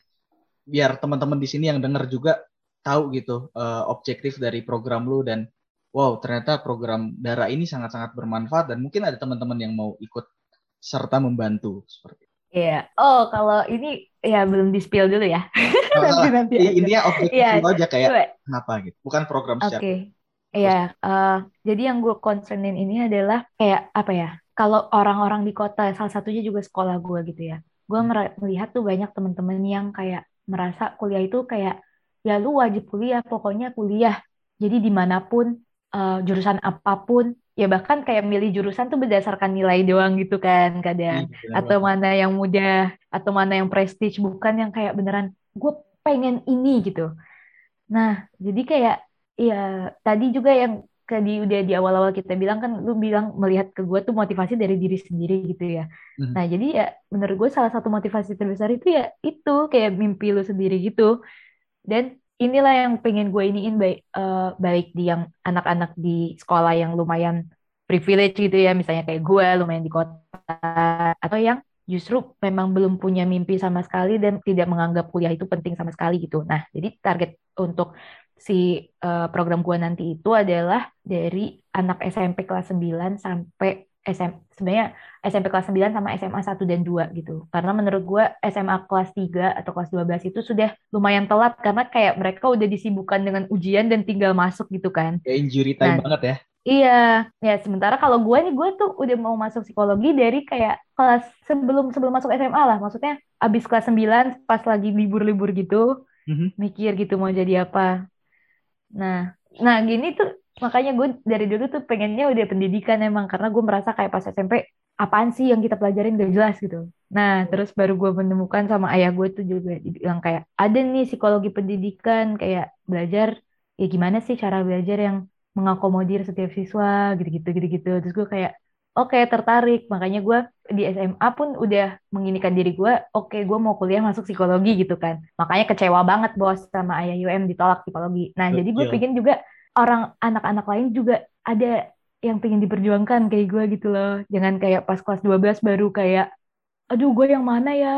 B: biar teman-teman di sini yang dengar juga tahu gitu eh, objektif dari program lu dan wow ternyata program darah ini sangat-sangat bermanfaat dan mungkin ada teman-teman yang mau ikut serta membantu seperti itu.
C: Iya. Oh, kalau ini ya belum di spill dulu ya. *laughs* nanti nanti
B: I-
C: aja.
B: intinya objektif
C: Iya,
B: lu aja kayak
C: Coba.
B: kenapa gitu bukan program
C: Oke.
B: secara
C: Iya. eh, jadi yang gue concernin ini adalah kayak apa ya? Kalau orang-orang di kota, salah satunya juga sekolah gue gitu ya. Gue
B: Hmm.
C: melihat tuh banyak teman-teman yang kayak merasa kuliah itu kayak ya lu wajib kuliah, pokoknya kuliah. Jadi di mana pun eh, jurusan apa pun, ya bahkan kayak milih jurusan tuh berdasarkan nilai doang gitu kan kadang.
B: Iya,
C: atau
B: banget.
C: mana yang mudah atau mana yang prestige bukan yang kayak beneran gue pengen ini gitu nah jadi kayak ya tadi juga yang ke di udah di awal-awal kita bilang kan lu bilang melihat ke gue tuh motivasi dari diri sendiri gitu ya
B: Mhm.
C: nah jadi ya menurut gue salah satu motivasi terbesar itu ya itu kayak mimpi lu sendiri gitu dan inilah yang pengen gue iniin baik eh, baik di yang anak-anak di sekolah yang lumayan privilege gitu ya misalnya kayak gue lumayan di kota atau yang justru memang belum punya mimpi sama sekali dan tidak menganggap kuliah itu penting sama sekali gitu. Nah, jadi target untuk si eh, program gue nanti itu adalah dari anak SMP kelas 9 sampai SM, sebenarnya SMP kelas 9 sama SMA 1 dan 2 gitu. Karena menurut gue SMA kelas 3 atau kelas 12 itu sudah lumayan telat karena kayak mereka udah disibukkan dengan ujian dan tinggal masuk gitu kan.
B: kayak injury time
C: Nah,
B: banget ya
C: Iya, ya sementara kalau gue nih gue tuh udah mau masuk psikologi dari kayak kelas sebelum sebelum masuk SMA lah, maksudnya abis kelas 9 pas lagi libur-libur gitu,
B: Mhm.
C: mikir gitu mau jadi apa. Nah, nah gini tuh makanya gue dari dulu tuh pengennya udah pendidikan emang karena gue merasa kayak pas SMP apaan sih yang kita pelajarin gak jelas gitu. Nah, terus baru gue menemukan sama ayah gue tuh juga dibilang kayak ada nih psikologi pendidikan kayak belajar ya gimana sih cara belajar yang mengakomodir setiap siswa gitu-gitu gitu-gitu. Terus gue kayak oke tertarik. Makanya gue di SMA pun udah menginikan diri gue, oke gue mau kuliah masuk psikologi gitu kan. Makanya kecewa banget bos sama ayah UM ditolak psikologi. Nah, jadi gue
B: Betul.
C: pengen juga orang anak-anak lain juga ada yang pengen diperjuangkan kayak gue gitu loh. Jangan kayak pas kelas 12 baru kayak aduh gue yang mana ya?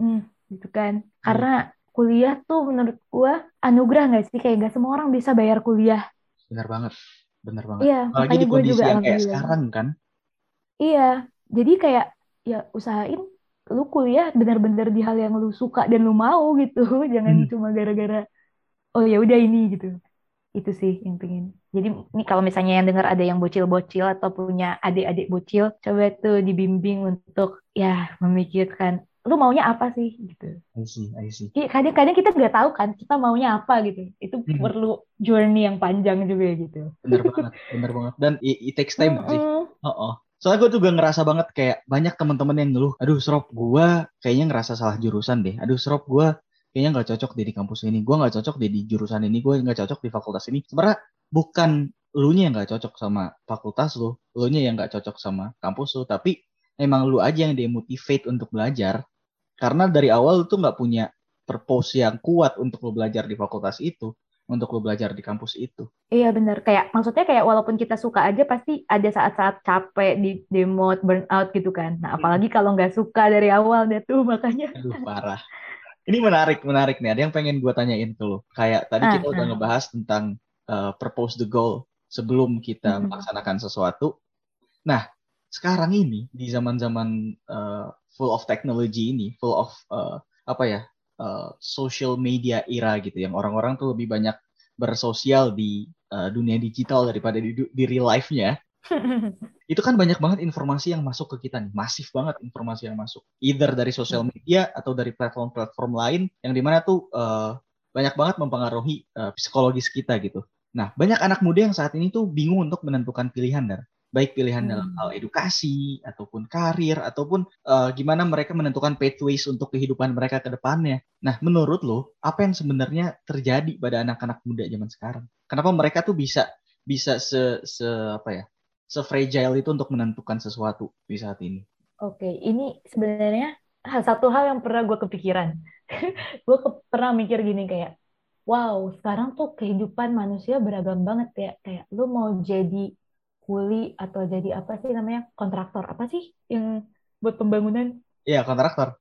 C: Hmm, gitu kan. Karena kuliah tuh menurut gue anugerah nggak sih? Kayak gak semua orang bisa bayar kuliah.
B: benar banget benar banget
C: Iya,
B: apalagi
C: makanya
B: di
C: gue
B: kondisi
C: juga
B: yang kayak sekarang kan
C: Iya, jadi kayak ya usahain lu kuliah benar-benar di hal yang lu suka dan lu mau gitu. *laughs* Jangan
B: Hmm.
C: cuma gara-gara oh ya udah ini gitu. itu sih yang pengen. Jadi nih kalau misalnya yang dengar ada yang bocil-bocil atau punya adik-adik bocil coba tuh dibimbing untuk ya memikirkan lu maunya apa sih? Gitu.
B: I see I see.
C: Kadang-kadang kita nggak tahu kan kita maunya apa gitu. Itu hmm. perlu journey yang panjang juga gitu.
B: Bener banget bener banget. Dan it, it takes time sih oh oh soalnya gue juga ngerasa banget kayak banyak teman-teman yang ngeluh aduh serop gue kayaknya ngerasa salah jurusan deh. Aduh serop gue kayaknya nggak cocok deh di kampus ini. Gue nggak cocok deh di jurusan ini. Gue nggak cocok di fakultas ini. Sebenarnya bukan lu nya yang nggak cocok sama fakultas lu lu nya yang nggak cocok sama kampus lu. Tapi emang lu aja yang demotivate untuk belajar. Karena dari awal lu tuh nggak punya purpose yang kuat untuk lu belajar di fakultas itu untuk lo belajar di kampus itu.
C: Iya benar, kayak maksudnya kayak walaupun kita suka aja pasti ada saat-saat capek di demot burnout gitu kan. Nah apalagi kalau nggak suka dari awal deh tuh *laughs* makanya.
B: Aduh parah. Ini menarik, menarik nih. Ada yang pengen gue tanyain ke lo. Kayak tadi kita udah ngebahas tentang uh, purpose the goal sebelum kita hmm. melaksanakan sesuatu. Nah, sekarang ini di zaman-zaman uh, full of technology ini, full of uh, apa ya, uh, social media era gitu, yang orang-orang tuh lebih banyak bersosial di uh, dunia digital daripada di, di real life-nya. *laughs* Itu kan banyak banget informasi yang masuk ke kita nih, masif banget informasi yang masuk, either dari sosial media atau dari platform-platform lain yang di mana tuh uh, banyak banget mempengaruhi uh, psikologis kita gitu. Nah, banyak anak muda yang saat ini tuh bingung untuk menentukan pilihan dan baik pilihan hmm. dalam hal edukasi ataupun karir ataupun uh, gimana mereka menentukan pathways untuk kehidupan mereka ke depannya. Nah, menurut lo apa yang sebenarnya terjadi pada anak-anak muda zaman sekarang? Kenapa mereka tuh bisa bisa se, se apa ya? sefragile itu untuk menentukan sesuatu di saat ini?
C: Oke, ini sebenarnya satu hal yang pernah gue kepikiran. *laughs* gue ke, pernah mikir gini kayak, wow, sekarang tuh kehidupan manusia beragam banget ya. Kayak lu mau jadi kuli atau jadi apa sih namanya kontraktor apa sih yang buat pembangunan?
B: Iya kontraktor.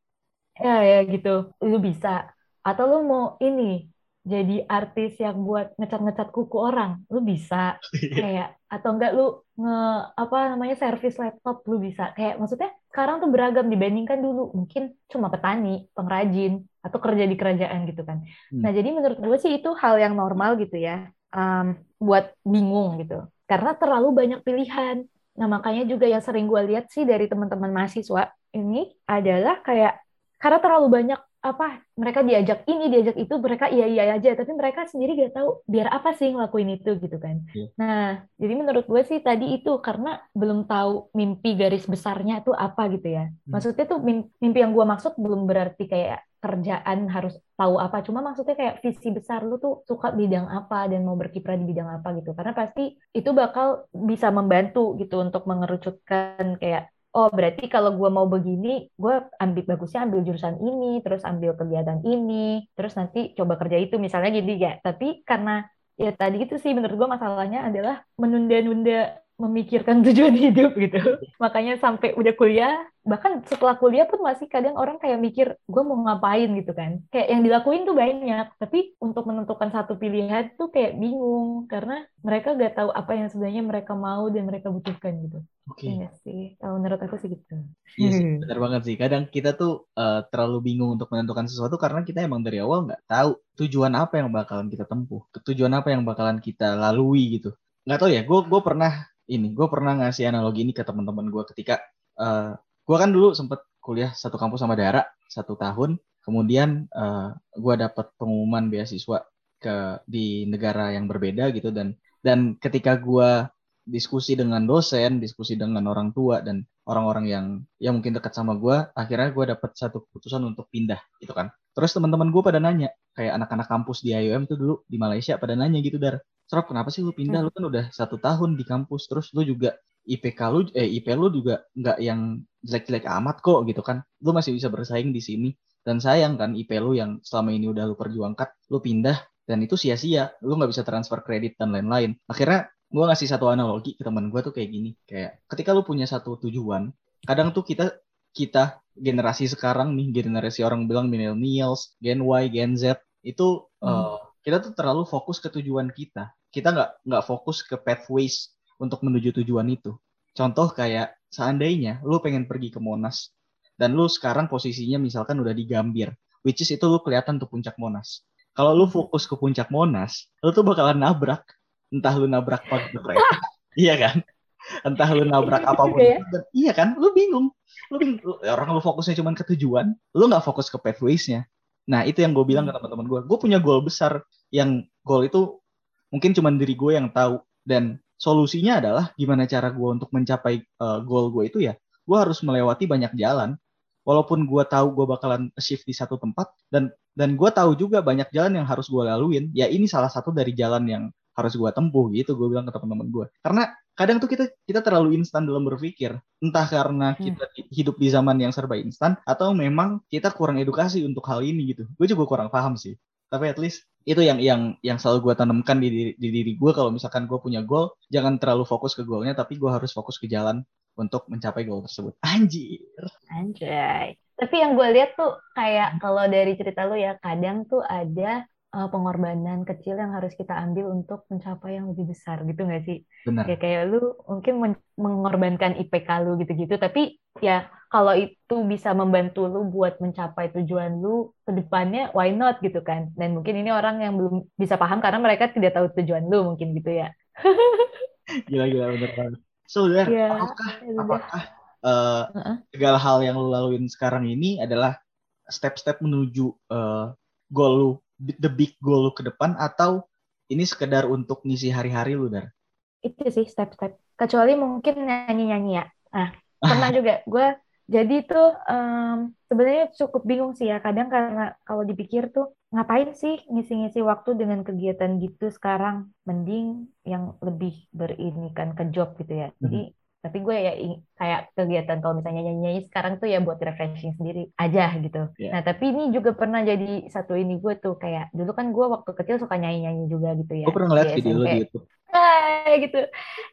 C: Ya ya gitu, lu bisa. Atau lu mau ini jadi artis yang buat ngecat-ngecat kuku orang, lu bisa *laughs* kayak atau enggak lu nge apa namanya servis laptop lu bisa kayak maksudnya sekarang tuh beragam dibandingkan dulu mungkin cuma petani, pengrajin atau kerja di kerajaan gitu kan. Hmm. Nah jadi menurut gue sih itu hal yang normal gitu ya um, buat bingung gitu karena terlalu banyak pilihan. Nah makanya juga yang sering gue lihat sih dari teman-teman mahasiswa ini adalah kayak karena terlalu banyak apa mereka diajak ini diajak itu mereka iya iya aja. Tapi mereka sendiri gak tahu biar apa sih ngelakuin itu gitu kan. Yeah. nah jadi menurut gue sih tadi itu karena belum tahu mimpi garis besarnya itu apa gitu ya. Hmm. maksudnya tuh mimpi yang gue maksud belum berarti kayak kerjaan harus tahu apa. Cuma maksudnya kayak visi besar lu tuh suka bidang apa dan mau berkiprah di bidang apa gitu. Karena pasti itu bakal bisa membantu gitu untuk mengerucutkan kayak oh berarti kalau gue mau begini, gue ambil bagusnya ambil jurusan ini, terus ambil kegiatan ini, terus nanti coba kerja itu misalnya gitu ya. Tapi karena ya tadi itu sih menurut gue masalahnya adalah menunda-nunda memikirkan *laughs* tujuan hidup gitu. Makanya sampai udah kuliah, bahkan setelah kuliah pun masih kadang orang kayak mikir, gue mau ngapain gitu kan. Kayak yang dilakuin tuh banyak, tapi untuk menentukan satu pilihan tuh kayak bingung, karena mereka gak tahu apa yang sebenarnya mereka mau dan mereka butuhkan gitu. Oke. Okay. Iya sih, kalau menurut aku sih gitu.
B: Iya sih, benar banget sih. Kadang kita tuh uh, terlalu bingung untuk menentukan sesuatu karena kita emang dari awal nggak tahu tujuan apa yang bakalan kita tempuh, tujuan apa yang bakalan kita lalui gitu. Nggak tahu ya, gue gue pernah ini gue pernah ngasih analogi ini ke teman-teman gue ketika uh, eh, gue kan dulu sempet kuliah satu kampus sama Dara satu tahun. Kemudian uh, eh, gue dapet pengumuman beasiswa ke di negara yang berbeda gitu dan dan ketika gue diskusi dengan dosen, diskusi dengan orang tua dan orang-orang yang yang mungkin dekat sama gue, akhirnya gue dapet satu keputusan untuk pindah gitu kan. Terus teman-teman gue pada nanya, kayak anak-anak kampus di IOM tuh dulu di Malaysia pada nanya gitu dar, Serap kenapa sih lu pindah? Lu kan udah satu tahun di kampus, terus lu juga IPK lu, eh IP lu juga nggak yang jelek-jelek amat kok gitu kan. Lu masih bisa bersaing di sini. Dan sayang kan IP lu yang selama ini udah lu perjuangkan, lu pindah dan itu sia-sia. Lu nggak bisa transfer kredit dan lain-lain. Akhirnya gue ngasih satu analogi ke teman gue tuh kayak gini. Kayak ketika lu punya satu tujuan, kadang tuh kita kita generasi sekarang nih generasi orang bilang millennials, Gen Y, Gen Z itu hmm. uh, kita tuh terlalu fokus ke tujuan kita kita nggak nggak fokus ke pathways untuk menuju tujuan itu. Contoh kayak seandainya lu pengen pergi ke Monas dan lu sekarang posisinya misalkan udah di Gambir, which is itu lu kelihatan tuh puncak Monas. kalau lu fokus ke puncak Monas, lu tuh bakalan nabrak. Entah lu nabrak pakai kereta, iya kan? Entah lu nabrak apa pun.
C: ya?
B: Dan, iya kan? Lu bingung. Lu bingung. Lu- Orang lu fokusnya cuma ke tujuan, lu nggak fokus ke pathways-nya. Nah, itu yang gue bilang ke teman-teman gue. Gue punya goal besar yang goal itu mungkin cuma diri gue yang tahu. Dan solusinya adalah gimana cara gue untuk mencapai uh, goal gue itu ya. Gue harus melewati banyak jalan. Walaupun gue tahu gue bakalan shift di satu tempat dan dan gue tahu juga banyak jalan yang harus gue laluin. Ya ini salah satu dari jalan yang harus gue tempuh gitu. Gue bilang ke teman-teman gue. Karena kadang tuh kita kita terlalu instan dalam berpikir. Entah karena
C: Hmm.
B: kita hidup di zaman yang serba instan atau memang kita kurang edukasi untuk hal ini gitu. Gue juga kurang paham sih. Tapi at least itu yang yang yang selalu gue tanamkan di diri, di diri gue kalau misalkan gue punya goal, jangan terlalu fokus ke goalnya, tapi gue harus fokus ke jalan untuk mencapai goal tersebut. Anjir.
C: Anjay. Tapi yang gue lihat tuh kayak kalau dari cerita lu ya, kadang tuh ada uh, pengorbanan kecil yang harus kita ambil untuk mencapai yang lebih besar gitu nggak sih?
B: Benar.
C: Ya kayak lu mungkin men- mengorbankan IPK lu gitu-gitu, tapi ya kalau itu bisa membantu lu buat mencapai tujuan lu ke depannya, why not gitu kan? Dan mungkin ini orang yang belum bisa paham karena mereka tidak tahu tujuan lu mungkin gitu ya.
B: Gila-gila bener banget. So, Dar,
C: Iya,
B: apakah
C: ya
B: apakah eh,
C: Heeh.
B: segala hal yang lu laluin sekarang ini adalah step-step menuju eh, goal lu, the big goal lu ke depan atau ini sekedar untuk ngisi hari-hari lu, Dar?
C: Itu sih step-step. Kecuali mungkin nyanyi-nyanyi ya. Nah, pernah *laughs* juga gue jadi tuh em, sebenarnya cukup bingung sih ya kadang karena kalau dipikir tuh ngapain sih ngisi-ngisi waktu dengan kegiatan gitu sekarang mending yang lebih berinikan ke job gitu ya jadi tapi gue ya kayak kegiatan kalau misalnya nyanyi-nyanyi sekarang tuh ya buat refreshing sendiri aja gitu
B: Iya.
C: nah tapi ini juga pernah jadi satu ini gue tuh kayak dulu kan gue waktu kecil suka nyanyi-nyanyi juga gitu ya
B: Gue pernah ngeliat video lu
C: SMP.
B: di YouTube.
C: kayak gitu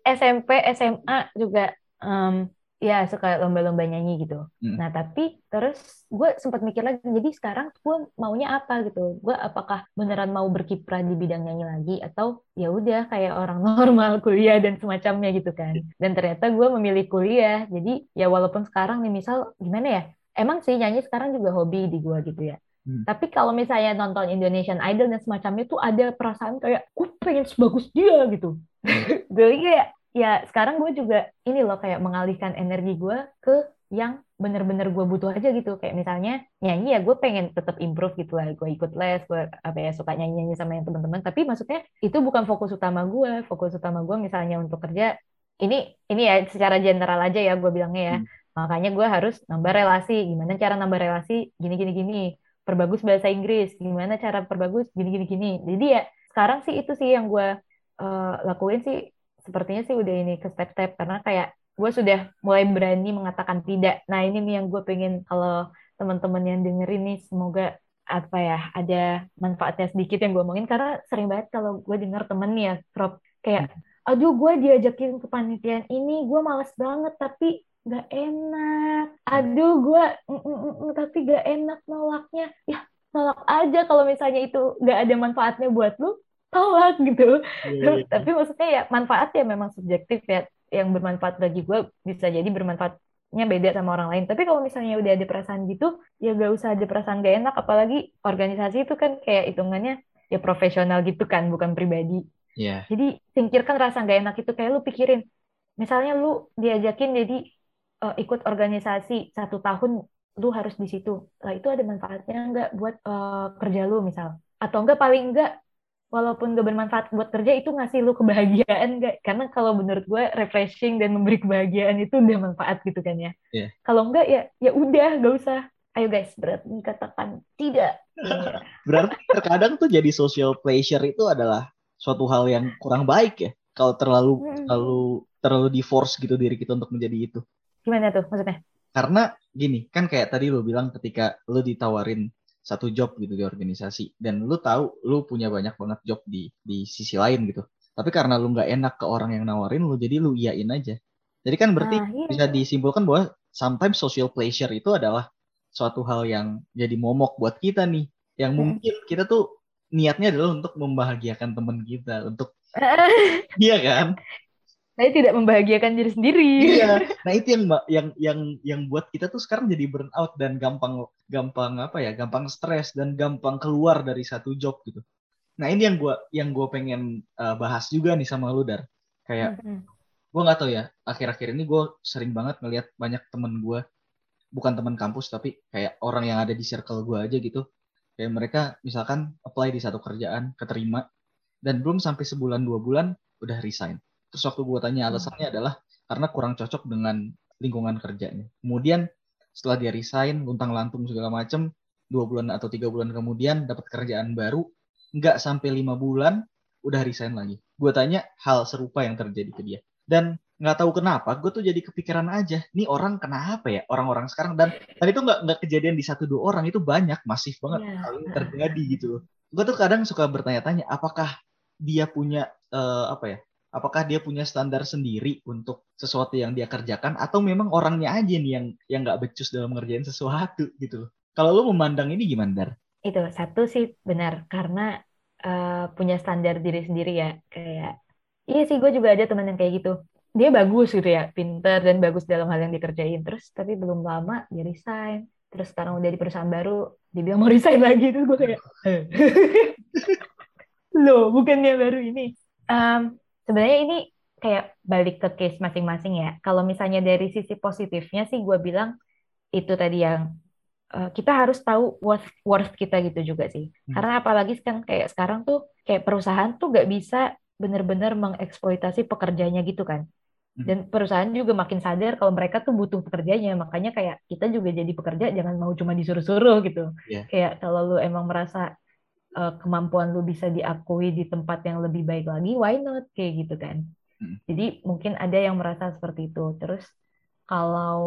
C: SMP SMA juga em, ya suka lomba-lomba nyanyi gitu.
B: Hmm.
C: nah tapi terus gue sempat mikir lagi jadi sekarang gue maunya apa gitu? Gue apakah beneran mau berkiprah di bidang nyanyi lagi? Atau ya udah kayak orang *laughs* normal kuliah dan semacamnya gitu kan? Dan ternyata gue memilih kuliah. Jadi ya walaupun sekarang nih misal gimana ya? Emang sih nyanyi sekarang juga hobi di gue gitu ya.
B: Hmm.
C: tapi kalau misalnya nonton Indonesian Idol dan semacamnya tuh ada perasaan kayak gue pengen sebagus dia gitu. *laughs* Jadi kayak ya sekarang gue juga ini loh kayak mengalihkan energi gue ke yang bener-bener gue butuh aja gitu. Kayak misalnya nyanyi ya gue pengen tetap improve gitu lah. Gue ikut les gue apa ya suka nyanyi-nyanyi sama yang teman-teman tapi maksudnya itu bukan fokus utama gue. Fokus utama gue misalnya untuk kerja ini ini ya secara general aja ya gue bilangnya ya.
B: Hmm.
C: makanya gue harus nambah relasi. Gimana cara nambah relasi? Gini gini gini. Perbagus bahasa Inggris. Gimana cara perbagus? Gini gini gini. Jadi ya sekarang sih itu sih yang gue eh, lakuin sih sepertinya sih udah ini ke step-step karena kayak gue sudah mulai berani mengatakan tidak. Nah ini nih yang gue pengen kalau teman-teman yang dengerin nih semoga apa ya ada manfaatnya sedikit yang gue omongin karena sering banget kalau gue denger temen nih ya Rob kayak aduh gue diajakin ke panitian ini gue males banget tapi gak enak. Aduh gue mm, mm, mm, mm, tapi gak enak nolaknya. Ya nolak aja kalau misalnya itu gak ada manfaatnya buat lu tolak gitu.
B: Iya,
C: tapi maksudnya ya manfaat ya memang subjektif ya. Yang bermanfaat bagi gue bisa jadi bermanfaatnya beda sama orang lain. Tapi kalau misalnya udah ada perasaan gitu ya gak usah ada perasaan gak enak. Apalagi organisasi itu kan kayak hitungannya ya profesional gitu kan bukan pribadi.
B: Iya.
C: jadi singkirkan rasa gak enak itu kayak lu pikirin. Misalnya lu diajakin jadi eh, ikut organisasi satu tahun lu harus di situ. Lah itu ada manfaatnya nggak buat eh, kerja lu misal? Atau enggak paling enggak walaupun gak bermanfaat buat kerja itu ngasih lu kebahagiaan nggak karena kalau menurut gue refreshing dan memberi kebahagiaan itu udah manfaat gitu kan ya
B: Iya.
C: kalau enggak ya ya udah gak usah ayo guys berarti katakan tidak Iya.
B: Berarti terkadang tuh jadi social pleasure itu adalah suatu hal yang kurang baik ya. Kalau terlalu
C: Mm.
B: terlalu terlalu di force gitu diri kita untuk menjadi itu.
C: gimana tuh maksudnya
B: Karena gini, kan kayak tadi lu bilang ketika lu ditawarin satu job gitu di organisasi dan lu tahu lu punya banyak banget job di di sisi lain gitu. Tapi karena lu nggak enak ke orang yang nawarin lu jadi lu iyain aja. Jadi kan berarti
C: Nah, iya.
B: bisa disimpulkan bahwa sometimes social pleasure itu adalah suatu hal yang jadi momok buat kita nih. Yang
C: Hmm.
B: mungkin kita tuh niatnya adalah untuk membahagiakan teman kita, untuk *laughs* iya kan?
C: Saya tidak membahagiakan diri sendiri.
B: Iya. *laughs* Nah itu yang yang yang yang buat kita tuh sekarang jadi burnout dan gampang gampang apa ya, gampang stres dan gampang keluar dari satu job gitu. Nah ini yang gue yang gue pengen uh, bahas juga nih sama lu dar. Kayak mm -hmm. gue nggak tahu ya. Akhir-akhir ini gue sering banget ngelihat banyak temen gue, bukan teman kampus tapi kayak orang yang ada di circle gue aja gitu. Kayak mereka misalkan apply di satu kerjaan, keterima, dan belum sampai sebulan dua bulan udah resign Terus waktu gue tanya hmm. alasannya adalah karena kurang cocok dengan lingkungan kerjanya. Kemudian setelah dia resign, luntang lantung segala macem, dua bulan atau tiga bulan kemudian dapat kerjaan baru, nggak sampai lima bulan udah resign lagi. Gue tanya hal serupa yang terjadi ke dia. Dan nggak tahu kenapa, gue tuh jadi kepikiran aja, nih orang kenapa ya orang-orang sekarang dan tadi itu nggak nggak kejadian di satu dua orang itu banyak masif banget yeah. hal ini terjadi gitu. Gue tuh kadang suka bertanya-tanya, apakah dia punya uh, apa ya apakah dia punya standar sendiri untuk sesuatu yang dia kerjakan atau memang orangnya aja nih yang yang nggak becus dalam ngerjain sesuatu gitu Kalau lu memandang ini gimana, Dar?
C: Itu satu sih benar karena uh, punya standar diri sendiri ya kayak iya sih gue juga ada teman yang kayak gitu. Dia bagus gitu ya, pinter dan bagus dalam hal yang dikerjain. Terus tapi belum lama dia resign. Terus sekarang udah di perusahaan baru, dia bilang mau *laughs* resign lagi. Terus gue kayak, *laughs* loh bukannya baru ini. Um, sebenarnya ini kayak balik ke case masing-masing ya. Kalau misalnya dari sisi positifnya sih gue bilang itu tadi yang uh, kita harus tahu worth worth kita gitu juga sih. Hmm. Karena apalagi kan kayak sekarang tuh kayak perusahaan tuh gak bisa benar-benar mengeksploitasi pekerjanya gitu kan. Hmm. Dan perusahaan juga makin sadar kalau mereka tuh butuh pekerjanya, makanya kayak kita juga jadi pekerja jangan mau cuma disuruh-suruh gitu. Yeah. Kayak kalau lu emang merasa uh, kemampuan lu bisa diakui di tempat yang lebih baik lagi, why not kayak gitu kan? Hmm. Jadi mungkin ada yang merasa seperti itu. Terus kalau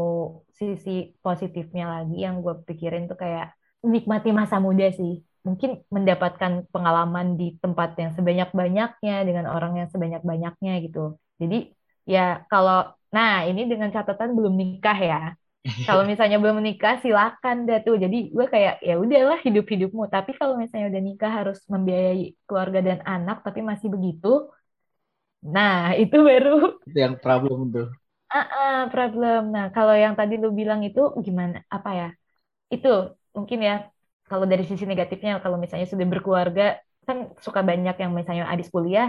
C: sisi positifnya lagi yang gue pikirin tuh kayak nikmati masa muda sih. Mungkin mendapatkan pengalaman di tempat yang sebanyak-banyaknya dengan orang yang sebanyak-banyaknya gitu. Jadi ya kalau nah ini dengan catatan belum nikah ya kalau *laughs* misalnya belum menikah silakan deh tuh. Jadi gue kayak ya udahlah hidup hidupmu tapi kalau misalnya udah nikah harus membiayai keluarga dan anak tapi masih begitu nah itu baru
B: itu yang problem tuh.
C: Ah uh -uh, problem. Nah kalau yang tadi lu bilang itu gimana apa ya? Itu mungkin ya kalau dari sisi negatifnya kalau misalnya sudah berkeluarga kan suka banyak yang misalnya habis kuliah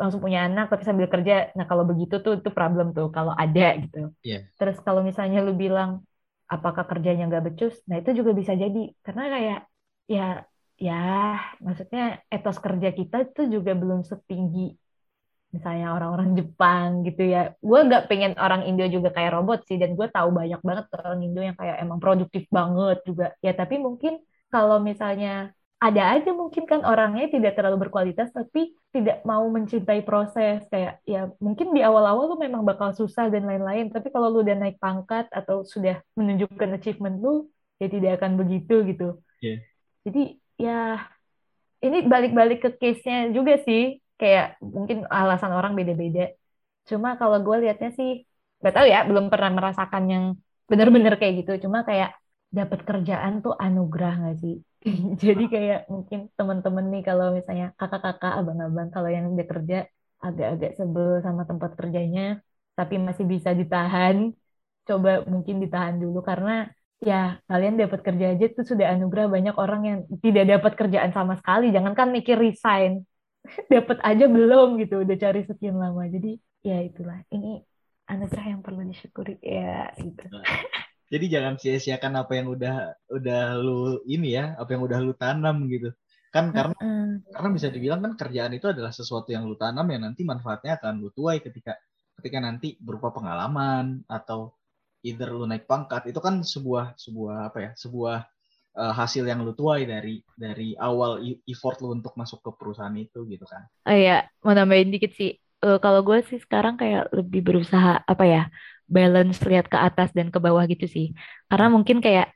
C: langsung punya anak tapi sambil kerja nah kalau begitu tuh itu problem tuh kalau ada gitu. Yeah. terus kalau misalnya lu bilang apakah kerjanya nggak becus? Nah itu juga bisa jadi karena kayak ya ya maksudnya etos kerja kita itu juga belum setinggi misalnya orang-orang Jepang gitu ya. Gue nggak pengen orang Indo juga kayak robot sih dan gue tahu banyak banget orang Indo yang kayak emang produktif banget juga. Ya tapi mungkin kalau misalnya ada aja mungkin kan orangnya tidak terlalu berkualitas tapi tidak mau mencintai proses. Kayak ya mungkin di awal-awal lu memang bakal susah dan lain-lain tapi kalau lu udah naik pangkat atau sudah menunjukkan achievement lu ya tidak akan begitu gitu. Yeah. jadi ya ini balik-balik ke case-nya juga sih. Kayak mungkin alasan orang beda-beda. Cuma kalau gue liatnya sih gak tahu ya belum pernah merasakan yang benar-benar kayak gitu. Cuma kayak dapat kerjaan tuh anugerah gak sih? *laughs* Jadi kayak mungkin teman-teman nih kalau misalnya kakak-kakak, abang-abang kalau yang udah kerja agak-agak sebel sama tempat kerjanya, tapi masih bisa ditahan, coba mungkin ditahan dulu. Karena ya kalian dapat kerja aja tuh sudah anugerah banyak orang yang tidak dapat kerjaan sama sekali, jangankan mikir resign, *laughs* dapat aja belum gitu, udah cari sekian lama. Jadi ya itulah, ini anugerah yang perlu disyukuri. Ya gitu.
B: Jadi jangan sia-siakan apa yang udah udah lu ini ya apa yang udah lu tanam gitu. Kan karena uh -uh. karena bisa dibilang kan kerjaan itu adalah sesuatu yang lu tanam yang nanti manfaatnya akan lu tuai ketika ketika nanti berupa pengalaman atau either lu naik pangkat. Itu kan sebuah sebuah apa ya sebuah uh, hasil yang lu tuai dari dari awal effort lu untuk masuk ke perusahaan itu gitu kan.
C: Oh iya mau nambahin dikit sih. Uh, kalau gue sih sekarang kayak lebih berusaha apa ya balance lihat ke atas dan ke bawah gitu sih. Karena mungkin kayak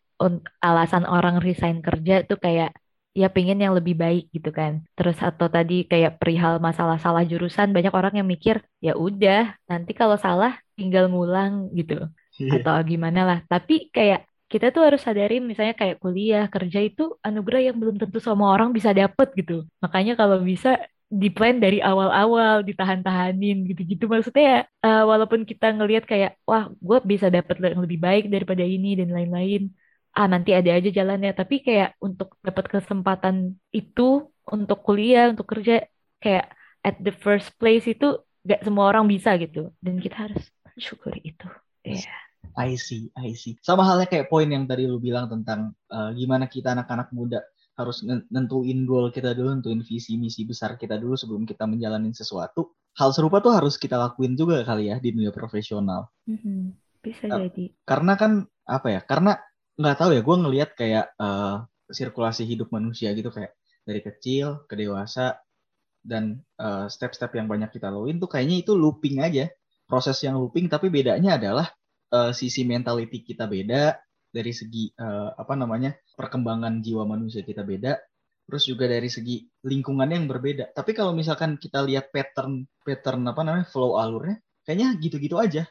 C: alasan orang resign kerja tuh kayak ya pengen yang lebih baik gitu kan. Terus atau tadi kayak perihal masalah salah jurusan banyak orang yang mikir ya udah nanti kalau salah tinggal ngulang gitu yeah. atau gimana lah. Tapi kayak kita tuh harus sadarin misalnya kayak kuliah kerja itu anugerah yang belum tentu semua orang bisa dapet gitu. Makanya kalau bisa di plan dari awal-awal ditahan-tahanin gitu-gitu maksudnya ya uh, walaupun kita ngelihat kayak wah gue bisa dapat yang lebih baik daripada ini dan lain-lain ah nanti ada aja jalannya tapi kayak untuk dapat kesempatan itu untuk kuliah untuk kerja kayak at the first place itu gak semua orang bisa gitu dan kita harus mensyukuri itu ya yeah.
B: I see, I see. Sama halnya kayak poin yang tadi lu bilang tentang uh, gimana kita anak-anak muda harus nentuin goal kita dulu, nentuin visi misi besar kita dulu sebelum kita menjalani sesuatu. Hal serupa tuh harus kita lakuin juga kali ya di dunia profesional.
C: Mm-hmm. Bisa uh, jadi.
B: Karena kan apa ya? Karena nggak tahu ya, gue ngelihat kayak uh, sirkulasi hidup manusia gitu kayak dari kecil ke dewasa dan step step-step yang banyak kita laluin tuh kayaknya itu looping aja proses yang looping tapi bedanya adalah uh, sisi mentality kita beda dari segi uh, apa namanya perkembangan jiwa manusia kita beda terus juga dari segi lingkungannya yang berbeda. Tapi kalau misalkan kita lihat pattern pattern apa namanya flow alurnya kayaknya gitu-gitu aja.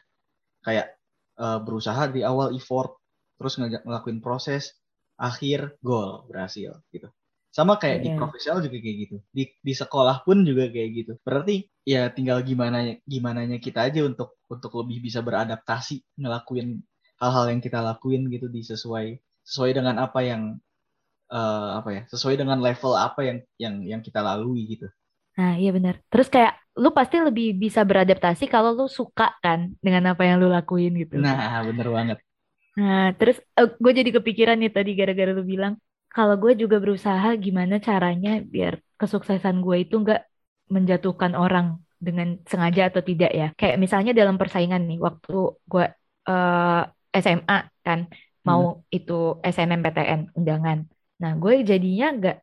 B: Kayak uh, berusaha di awal effort terus ng ngelakuin proses akhir goal berhasil gitu. Sama kayak yeah. di profesional juga kayak gitu. Di di sekolah pun juga kayak gitu. Berarti ya tinggal gimana gimana kita aja untuk untuk lebih bisa beradaptasi ngelakuin hal-hal yang kita lakuin gitu di sesuai sesuai dengan apa yang uh, apa ya sesuai dengan level apa yang yang yang kita lalui gitu.
C: Nah iya benar. Terus kayak lu pasti lebih bisa beradaptasi kalau lu suka kan dengan apa yang lu lakuin gitu.
B: Nah bener banget.
C: Nah terus uh, eh, gue jadi kepikiran nih tadi gara-gara lu bilang kalau gue juga berusaha gimana caranya biar kesuksesan gue itu nggak menjatuhkan orang dengan sengaja atau tidak ya. Kayak misalnya dalam persaingan nih waktu gue uh, SMA kan mau hmm. itu SNMPTN undangan. Nah gue jadinya nggak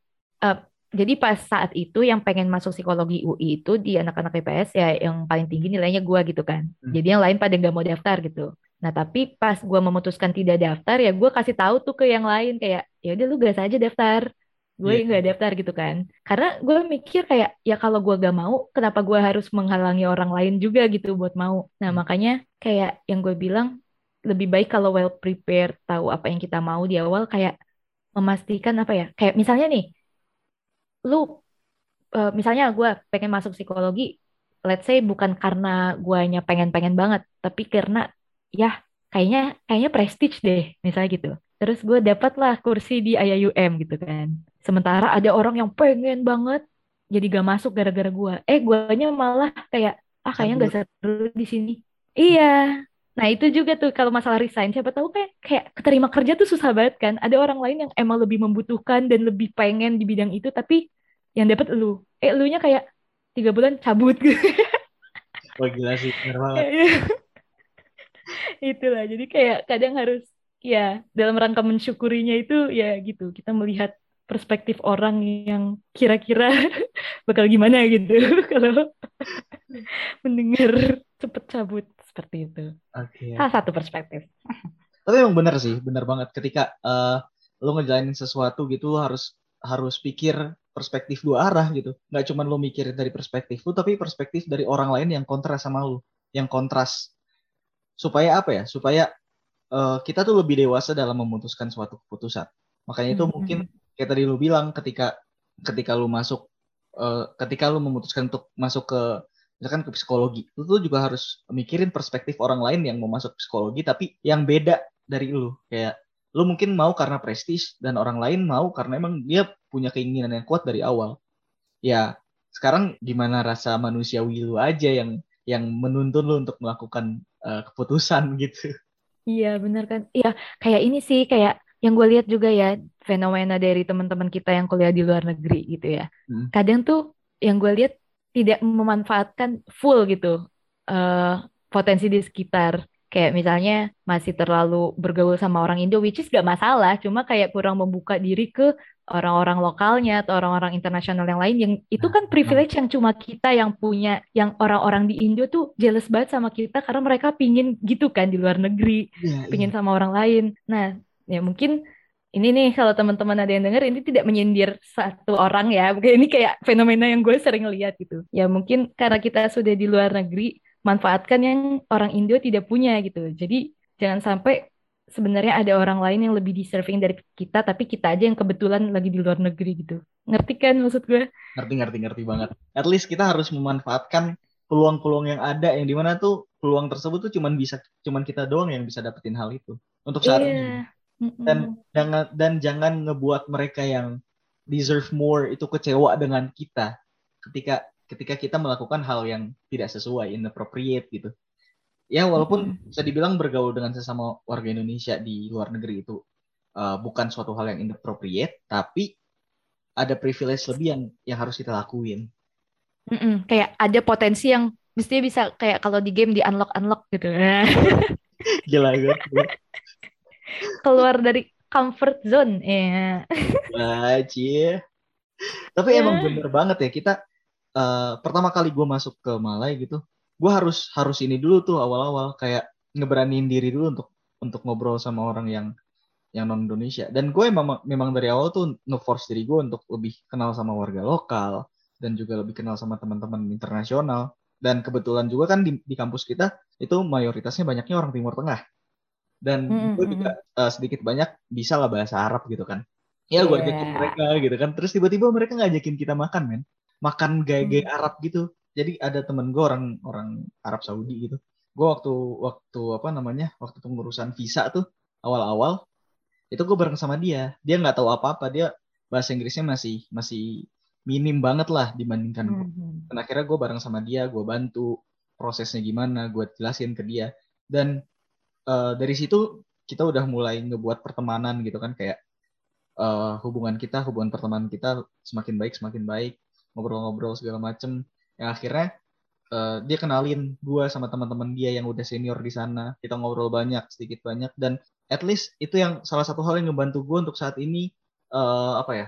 C: uh, jadi pas saat itu yang pengen masuk psikologi UI itu di anak-anak IPS ya yang paling tinggi nilainya gue gitu kan. Hmm. Jadi yang lain pada nggak mau daftar gitu. Nah tapi pas gue memutuskan tidak daftar ya gue kasih tahu tuh ke yang lain kayak ya udah lu gas aja daftar. Gue yeah. nggak daftar gitu kan. Karena gue mikir kayak ya kalau gue gak mau kenapa gue harus menghalangi orang lain juga gitu buat mau. Nah hmm. makanya kayak yang gue bilang lebih baik kalau well prepared tahu apa yang kita mau di awal kayak memastikan apa ya kayak misalnya nih lu uh, misalnya gue pengen masuk psikologi let's say bukan karena guanya pengen-pengen banget tapi karena ya kayaknya kayaknya prestige deh misalnya gitu. Terus gue dapatlah kursi di IAUM gitu kan. Sementara ada orang yang pengen banget jadi gak masuk gara-gara gue eh guanya malah kayak ah kayaknya gak seru di sini. Iya Nah itu juga tuh kalau masalah resign, siapa tahu kayak kayak keterima kerja tuh susah banget kan. Ada orang lain yang emang lebih membutuhkan dan lebih pengen di bidang itu, tapi yang dapat lu, eh lu nya kayak tiga bulan cabut gitu. *laughs*
B: Wah gila sih, banget.
C: Itulah, jadi kayak kadang harus ya dalam rangka mensyukurinya itu ya gitu, kita melihat perspektif orang yang kira-kira *laughs* bakal gimana gitu *laughs* kalau mendengar cepet cabut seperti itu.
B: Oke. Okay.
C: Salah satu perspektif. *laughs*
B: Tapi emang bener sih, bener banget. Ketika uh, lo ngejalanin sesuatu gitu, lo harus harus pikir perspektif dua arah gitu. Nggak cuma lo mikir dari perspektif lo, tapi perspektif dari orang lain yang kontras sama lo, yang kontras. Supaya apa ya? Supaya uh, kita tuh lebih dewasa dalam memutuskan suatu keputusan. Makanya itu mm -hmm. mungkin kayak tadi lo bilang ketika ketika lo masuk uh, ketika lo memutuskan untuk masuk ke misalkan ke psikologi lu tuh juga harus mikirin perspektif orang lain yang mau masuk psikologi tapi yang beda dari lu. Kayak lu mungkin mau karena prestis dan orang lain mau karena emang dia punya keinginan yang kuat dari awal. Ya sekarang gimana rasa manusiawi lu aja yang yang menuntun lu untuk melakukan uh, keputusan *laughs* gitu?
C: Iya benar kan? Iya kayak ini sih kayak yang gue lihat juga ya fenomena dari teman-teman kita yang kuliah di luar negeri gitu ya. Hmm. kadang tuh yang gue lihat tidak memanfaatkan full gitu uh, potensi di sekitar. Kayak misalnya masih terlalu bergaul sama orang Indo which is gak masalah. Cuma kayak kurang membuka diri ke orang-orang lokalnya atau orang-orang internasional yang lain yang itu kan privilege yang cuma kita yang punya yang orang-orang di Indo tuh jealous banget sama kita karena mereka pingin gitu kan di luar negeri yeah, pingin yeah. sama orang lain. Nah ya mungkin ini nih kalau teman-teman ada yang dengar ini tidak menyindir satu orang ya mungkin *laughs* ini kayak fenomena yang gue sering lihat gitu ya mungkin karena kita sudah di luar negeri manfaatkan yang orang Indo tidak punya gitu jadi jangan sampai sebenarnya ada orang lain yang lebih deserving dari kita, tapi kita aja yang kebetulan lagi di luar negeri gitu. Ngerti kan maksud gue?
B: Ngerti, ngerti, ngerti banget. At least kita harus memanfaatkan peluang-peluang yang ada yang di mana tuh peluang tersebut tuh cuman bisa cuman kita doang yang bisa dapetin hal itu untuk saat
C: Iya.
B: ini dan jangan dan jangan ngebuat mereka yang deserve more itu kecewa dengan kita ketika ketika kita melakukan hal yang tidak sesuai inappropriate gitu ya walaupun
C: Mm-mm.
B: bisa dibilang bergaul dengan sesama warga Indonesia di luar negeri itu uh, bukan suatu hal yang inappropriate tapi ada privilege lebih yang yang harus kita lakuin
C: Mm-mm. Kayak ada potensi yang mestinya bisa kayak kalau di game di unlock unlock gitu. *laughs*
B: gila gue
C: Keluar dari comfort zone. Ya.
B: Wah, cie. Tapi
C: Ya.
B: emang bener banget ya kita eh, pertama kali gue masuk ke Malai gitu, gue harus harus ini dulu tuh awal-awal kayak ngeberaniin diri dulu untuk untuk ngobrol sama orang yang yang non Indonesia. Dan gue memang memang dari awal tuh nge-force diri gue untuk lebih kenal sama warga lokal dan juga lebih kenal sama teman-teman internasional. Dan kebetulan juga kan di, di kampus kita itu mayoritasnya banyaknya orang Timur Tengah. Dan
C: Mm,
B: gue juga eh, sedikit banyak bisa lah bahasa Arab gitu kan. Ya gue
C: Iya.
B: ajakin mereka gitu kan. Terus tiba-tiba mereka ngajakin kita makan men. Makan gaya-gaya. Arab gitu. Jadi ada temen gue orang orang Arab Saudi gitu. Gue waktu waktu apa namanya waktu pengurusan visa tuh awal-awal itu gue bareng sama dia. Dia nggak tahu apa-apa. Dia bahasa Inggrisnya masih masih minim banget lah dibandingkan gue.
C: Mhm.
B: Dan akhirnya gue bareng sama dia, gue bantu prosesnya gimana, gue jelasin ke dia. Dan eh, dari situ kita udah mulai ngebuat pertemanan gitu kan kayak eh, hubungan kita, hubungan pertemanan kita semakin baik, semakin baik, ngobrol-ngobrol segala macem. Yang akhirnya eh, dia kenalin gue sama teman-teman dia yang udah senior di sana. Kita ngobrol banyak, sedikit banyak, dan at least itu yang salah satu hal yang ngebantu gue untuk saat ini eh, apa ya?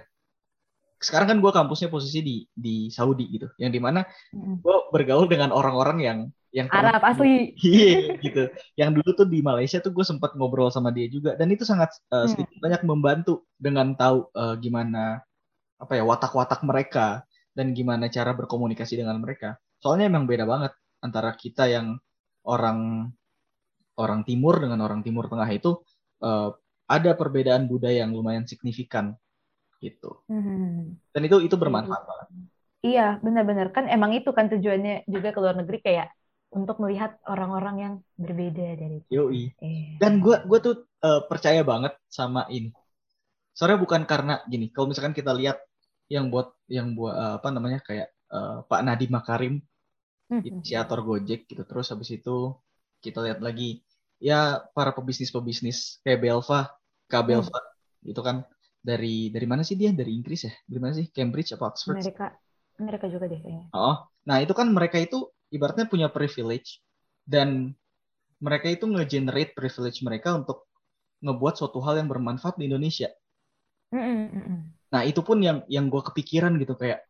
B: Sekarang kan gue kampusnya posisi di di Saudi gitu, yang di
C: mana
B: gue bergaul dengan orang-orang yang yang
C: Arab asli. *laughs*
B: Iya gitu. Yang dulu tuh di Malaysia tuh gue sempat ngobrol sama dia juga dan itu sangat uh,
C: Hmm.
B: sedikit banyak membantu dengan tahu uh, gimana apa ya watak-watak mereka dan gimana cara berkomunikasi dengan mereka. Soalnya emang beda banget antara kita yang orang orang timur dengan orang timur tengah itu uh, ada perbedaan budaya yang lumayan signifikan gitu.
C: Mhm.
B: Dan itu itu bermanfaat banget.
C: Iya, benar-benar kan emang itu kan tujuannya juga ke luar negeri kayak untuk melihat orang-orang yang berbeda dari kita.
B: Yoi.
C: Eh.
B: Dan gue gue tuh uh, percaya banget sama ini. Soalnya bukan karena gini, kalau misalkan kita lihat yang buat yang buat uh, apa namanya kayak uh, Pak Nadiem Makarim,
C: Mhm.
B: inisiator Gojek gitu. Terus habis itu kita lihat lagi ya para pebisnis-pebisnis kayak Belva, Kak Belva itu kan dari dari mana sih dia? Dari Inggris ya? Dari mana sih? Cambridge apa Oxford?
C: Amerika, Amerika juga deh kayaknya.
B: Oh, nah itu kan mereka itu ibaratnya punya privilege dan mereka itu nge-generate privilege mereka untuk ngebuat suatu hal yang bermanfaat di Indonesia.
C: Mhm.
B: Nah itu pun yang yang gue kepikiran gitu kayak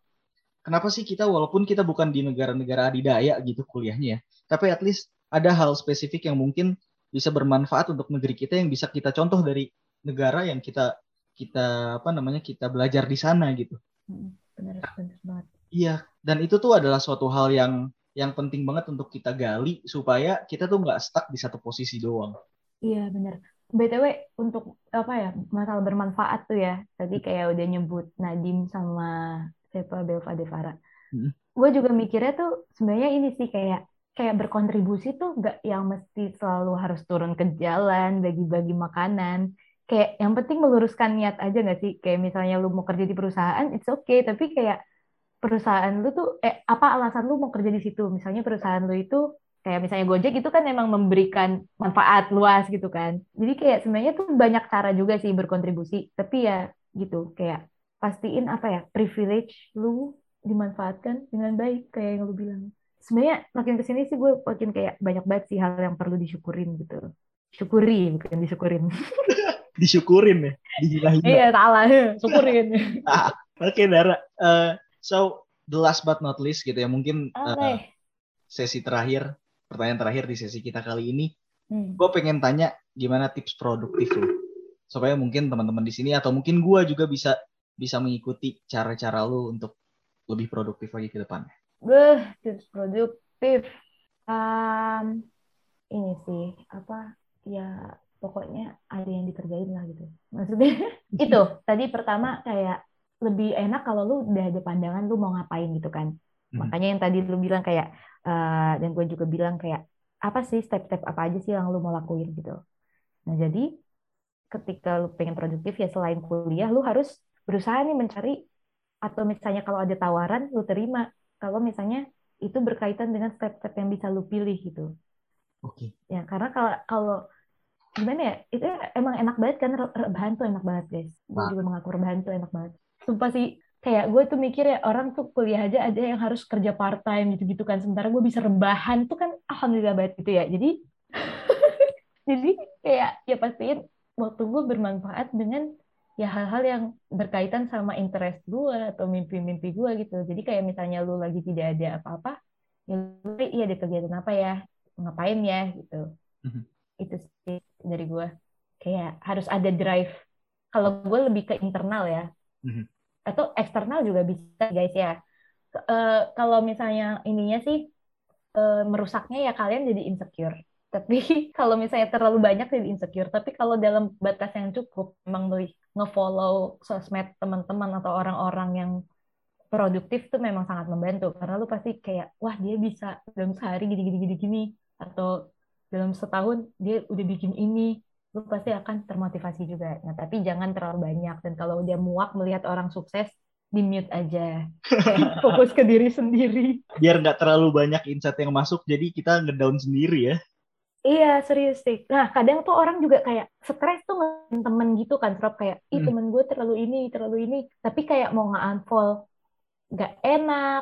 B: kenapa sih kita walaupun kita bukan di negara-negara adidaya gitu kuliahnya ya, tapi at least ada hal spesifik yang mungkin bisa bermanfaat untuk negeri kita yang bisa kita contoh dari negara yang kita kita apa namanya kita belajar di sana gitu.
C: Mhm. Benar, benar banget.
B: Iya, dan itu tuh adalah suatu hal yang yang penting banget untuk kita gali supaya kita tuh nggak stuck di satu posisi doang.
C: Iya, benar. BTW untuk apa ya masalah bermanfaat tuh ya tadi kayak udah nyebut Nadim sama siapa Belva Devara.
B: Hmm.
C: Gue juga mikirnya tuh sebenarnya ini sih kayak kayak berkontribusi tuh nggak yang mesti selalu harus turun ke jalan bagi-bagi makanan. Kayak yang penting meluruskan niat aja nggak sih? Kayak misalnya lu mau kerja di perusahaan, it's okay. Tapi kayak perusahaan lu tuh eh apa alasan lu mau kerja di situ? Misalnya perusahaan lu itu kayak misalnya Gojek itu kan emang memberikan manfaat luas gitu kan. Jadi kayak sebenarnya tuh banyak cara juga sih berkontribusi. Tapi ya gitu kayak pastiin apa ya privilege lu dimanfaatkan dengan baik kayak yang lu bilang. Sebenarnya makin ke sini sih gue makin kayak banyak banget sih hal yang perlu disyukurin gitu. Syukuri bukan disyukurin. *laughs*
B: Disyukurin ya, dihina-hina.
C: Iya salah, *laughs* syukurin. *laughs*
B: Oke, Dara. Eh, so the last but not least gitu ya, mungkin eh,
C: Oke.
B: sesi terakhir, pertanyaan terakhir di sesi kita kali ini,
C: Hmm.
B: gue pengen tanya gimana tips produktif lu supaya mungkin teman-teman di sini atau mungkin gue juga bisa bisa mengikuti cara-cara lu untuk lebih produktif lagi ke depannya.
C: Beuh, tips produktif. Um, ini sih, apa, ya pokoknya ada yang dikerjain lah gitu maksudnya *laughs* itu tadi pertama kayak lebih enak kalau lu udah ada pandangan lu mau ngapain gitu kan hmm. makanya yang tadi lu bilang kayak uh, dan gue juga bilang kayak apa sih step-step apa aja sih yang lu mau lakuin gitu nah jadi ketika lu pengen produktif ya selain kuliah lu harus berusaha nih mencari atau misalnya kalau ada tawaran lu terima kalau misalnya itu berkaitan dengan step-step yang bisa lu pilih gitu
B: Oke.
C: Okay. Ya, karena kalau kalau gimana ya, itu emang enak banget kan rebahan tuh enak banget guys. Gue juga mengaku rebahan tuh enak banget. Sumpah sih, kayak gue tuh mikir ya orang tuh kuliah aja ada yang harus kerja part time gitu-gitu kan. Sementara gue bisa rebahan tuh kan alhamdulillah banget gitu ya. Jadi *laughs* jadi kayak ya pastiin waktu gue bermanfaat dengan ya hal-hal yang berkaitan sama interest gue atau mimpi-mimpi gue gitu. Jadi kayak misalnya lu lagi tidak ada apa-apa, ya lu iya ada kegiatan apa ya ngapain ya gitu mm-hmm. itu sih dari gue kayak harus ada drive kalau gue lebih ke internal ya mm-hmm. atau eksternal juga bisa guys ya. Uh, kalau misalnya ininya sih uh, merusaknya ya kalian jadi insecure. Tapi *laughs* kalau misalnya terlalu banyak jadi insecure. Tapi kalau dalam batas yang cukup memang beli ngefollow sosmed teman-teman atau orang-orang yang produktif tuh memang sangat membantu. Karena lu pasti kayak wah dia bisa dalam sehari gini gini gini gini. Atau dalam setahun dia udah bikin ini lu pasti akan termotivasi juga nah tapi jangan terlalu banyak dan kalau udah muak melihat orang sukses di mute aja *laughs* fokus ke diri sendiri
B: biar nggak terlalu banyak insight yang masuk jadi kita ngedown sendiri ya
C: Iya serius sih. Nah kadang tuh orang juga kayak stres tuh temen gitu kan, Rob kayak, ih hmm. temen gue terlalu ini, terlalu ini. Tapi kayak mau nge-unfollow, nggak enak.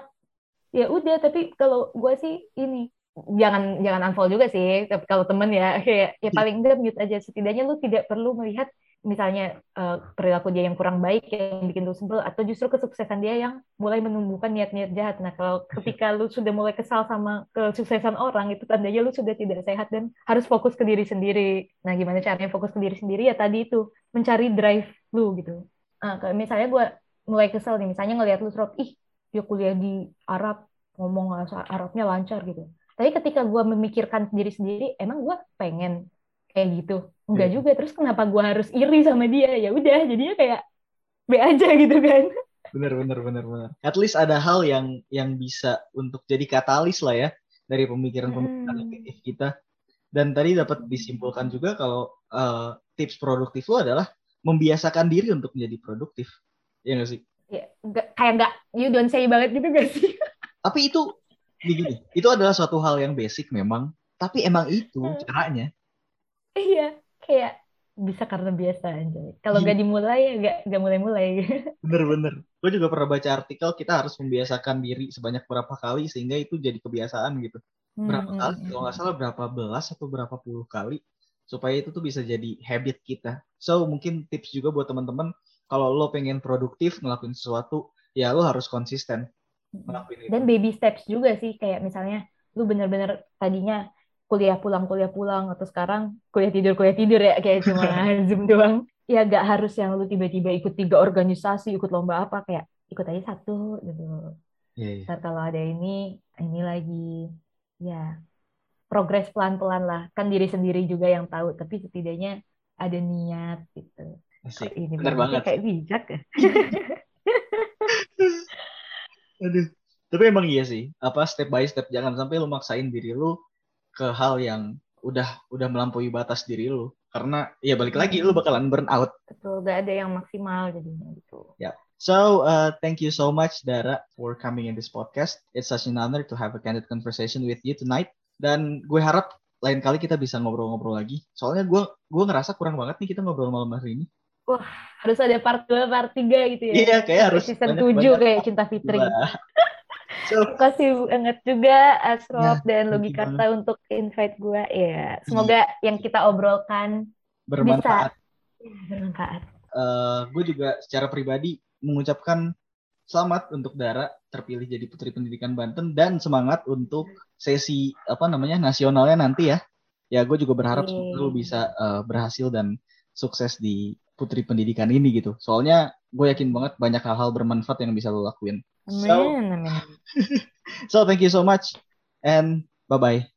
C: Ya udah, tapi kalau gue sih ini, jangan jangan unfollow juga sih tapi kalau temen ya *laughs* kayak ya paling enggak mute aja. Setidaknya lu tidak perlu melihat misalnya uh, perilaku dia yang kurang baik yang bikin lu sebel atau justru kesuksesan dia yang mulai menumbuhkan niat-niat jahat. Nah kalau *laughs* ketika lu sudah mulai kesal sama kesuksesan orang itu tandanya lu sudah tidak sehat dan harus fokus ke diri sendiri. Nah gimana caranya fokus ke diri sendiri? Ya tadi itu mencari drive lu gitu. Nah, misalnya gue mulai kesel nih misalnya ngelihat lu serot ih dia kuliah di Arab ngomong Arabnya lancar gitu tapi ketika gue memikirkan diri sendiri emang gue pengen kayak gitu? Enggak yeah. juga. Terus kenapa gue harus iri sama dia? Ya udah jadinya kayak be aja gitu kan.
B: Bener bener bener bener. At least ada hal yang yang bisa untuk jadi katalis lah ya dari pemikiran-pemikiran hmm. negatif kita. Dan tadi dapat disimpulkan juga kalau uh, tips produktif lo adalah membiasakan diri untuk menjadi produktif. Ya nggak sih?
C: Ya, gak, kayak nggak you don't say banget gitu gak sih?
B: Tapi itu gini, itu adalah suatu hal yang basic memang, tapi emang itu hmm. caranya.
C: Iya, kayak bisa karena biasa aja. Kalau nggak dimulai ya nggak nggak mulai-mulai. *laughs*
B: Bener-bener. Gue juga pernah baca artikel kita harus membiasakan diri sebanyak berapa kali sehingga itu jadi kebiasaan gitu. Berapa hmm, kali? Hmm, Kalau nggak hmm. salah berapa belas atau berapa puluh kali supaya itu tuh bisa jadi habit kita. So mungkin tips juga buat teman-teman kalau lo pengen produktif ngelakuin sesuatu ya lo harus konsisten
C: dan baby steps juga sih kayak misalnya lu bener-bener tadinya kuliah pulang kuliah pulang atau sekarang kuliah tidur kuliah tidur ya kayak cuma *laughs* zoom doang. Ya gak harus yang lu tiba-tiba ikut tiga organisasi ikut lomba apa kayak ikut aja satu gitu. Yeah, yeah. kalau ada ini ini lagi. Ya progres pelan-pelan lah. Kan diri sendiri juga yang tahu tapi setidaknya ada niat gitu.
B: Asik. ini benar banget.
C: kayak bijak ya *laughs*
B: Aduh. Tapi emang iya sih, apa step by step jangan sampai lu maksain diri lu ke hal yang udah udah melampaui batas diri lu. Karena ya balik lagi lu bakalan burn out.
C: Betul, gak ada yang maksimal jadinya gitu.
B: Ya. Yeah. So, uh, thank you so much Dara for coming in this podcast. It's such an honor to have a candid conversation with you tonight. Dan gue harap lain kali kita bisa ngobrol-ngobrol lagi. Soalnya gue gue ngerasa kurang banget nih kita ngobrol malam hari ini.
C: Wah, harus ada part 2, part 3 gitu ya.
B: Iya, kayak harus
C: season banyak, 7 kayak Cinta Fitri. *laughs* so, Terima kasih banget juga Asrop nah, dan Logikata untuk invite gue. Ya, semoga iya. yang kita obrolkan
B: bermanfaat.
C: Bisa bermanfaat.
B: Uh, gue juga secara pribadi mengucapkan selamat untuk Dara terpilih jadi Putri Pendidikan Banten dan semangat untuk sesi apa namanya nasionalnya nanti ya. Ya, gue juga berharap semoga lu bisa uh, berhasil dan sukses di putri pendidikan ini gitu. Soalnya gue yakin banget banyak hal-hal bermanfaat yang bisa lo lakuin.
C: Amin, so, amin. *laughs*
B: so thank you so much and bye bye.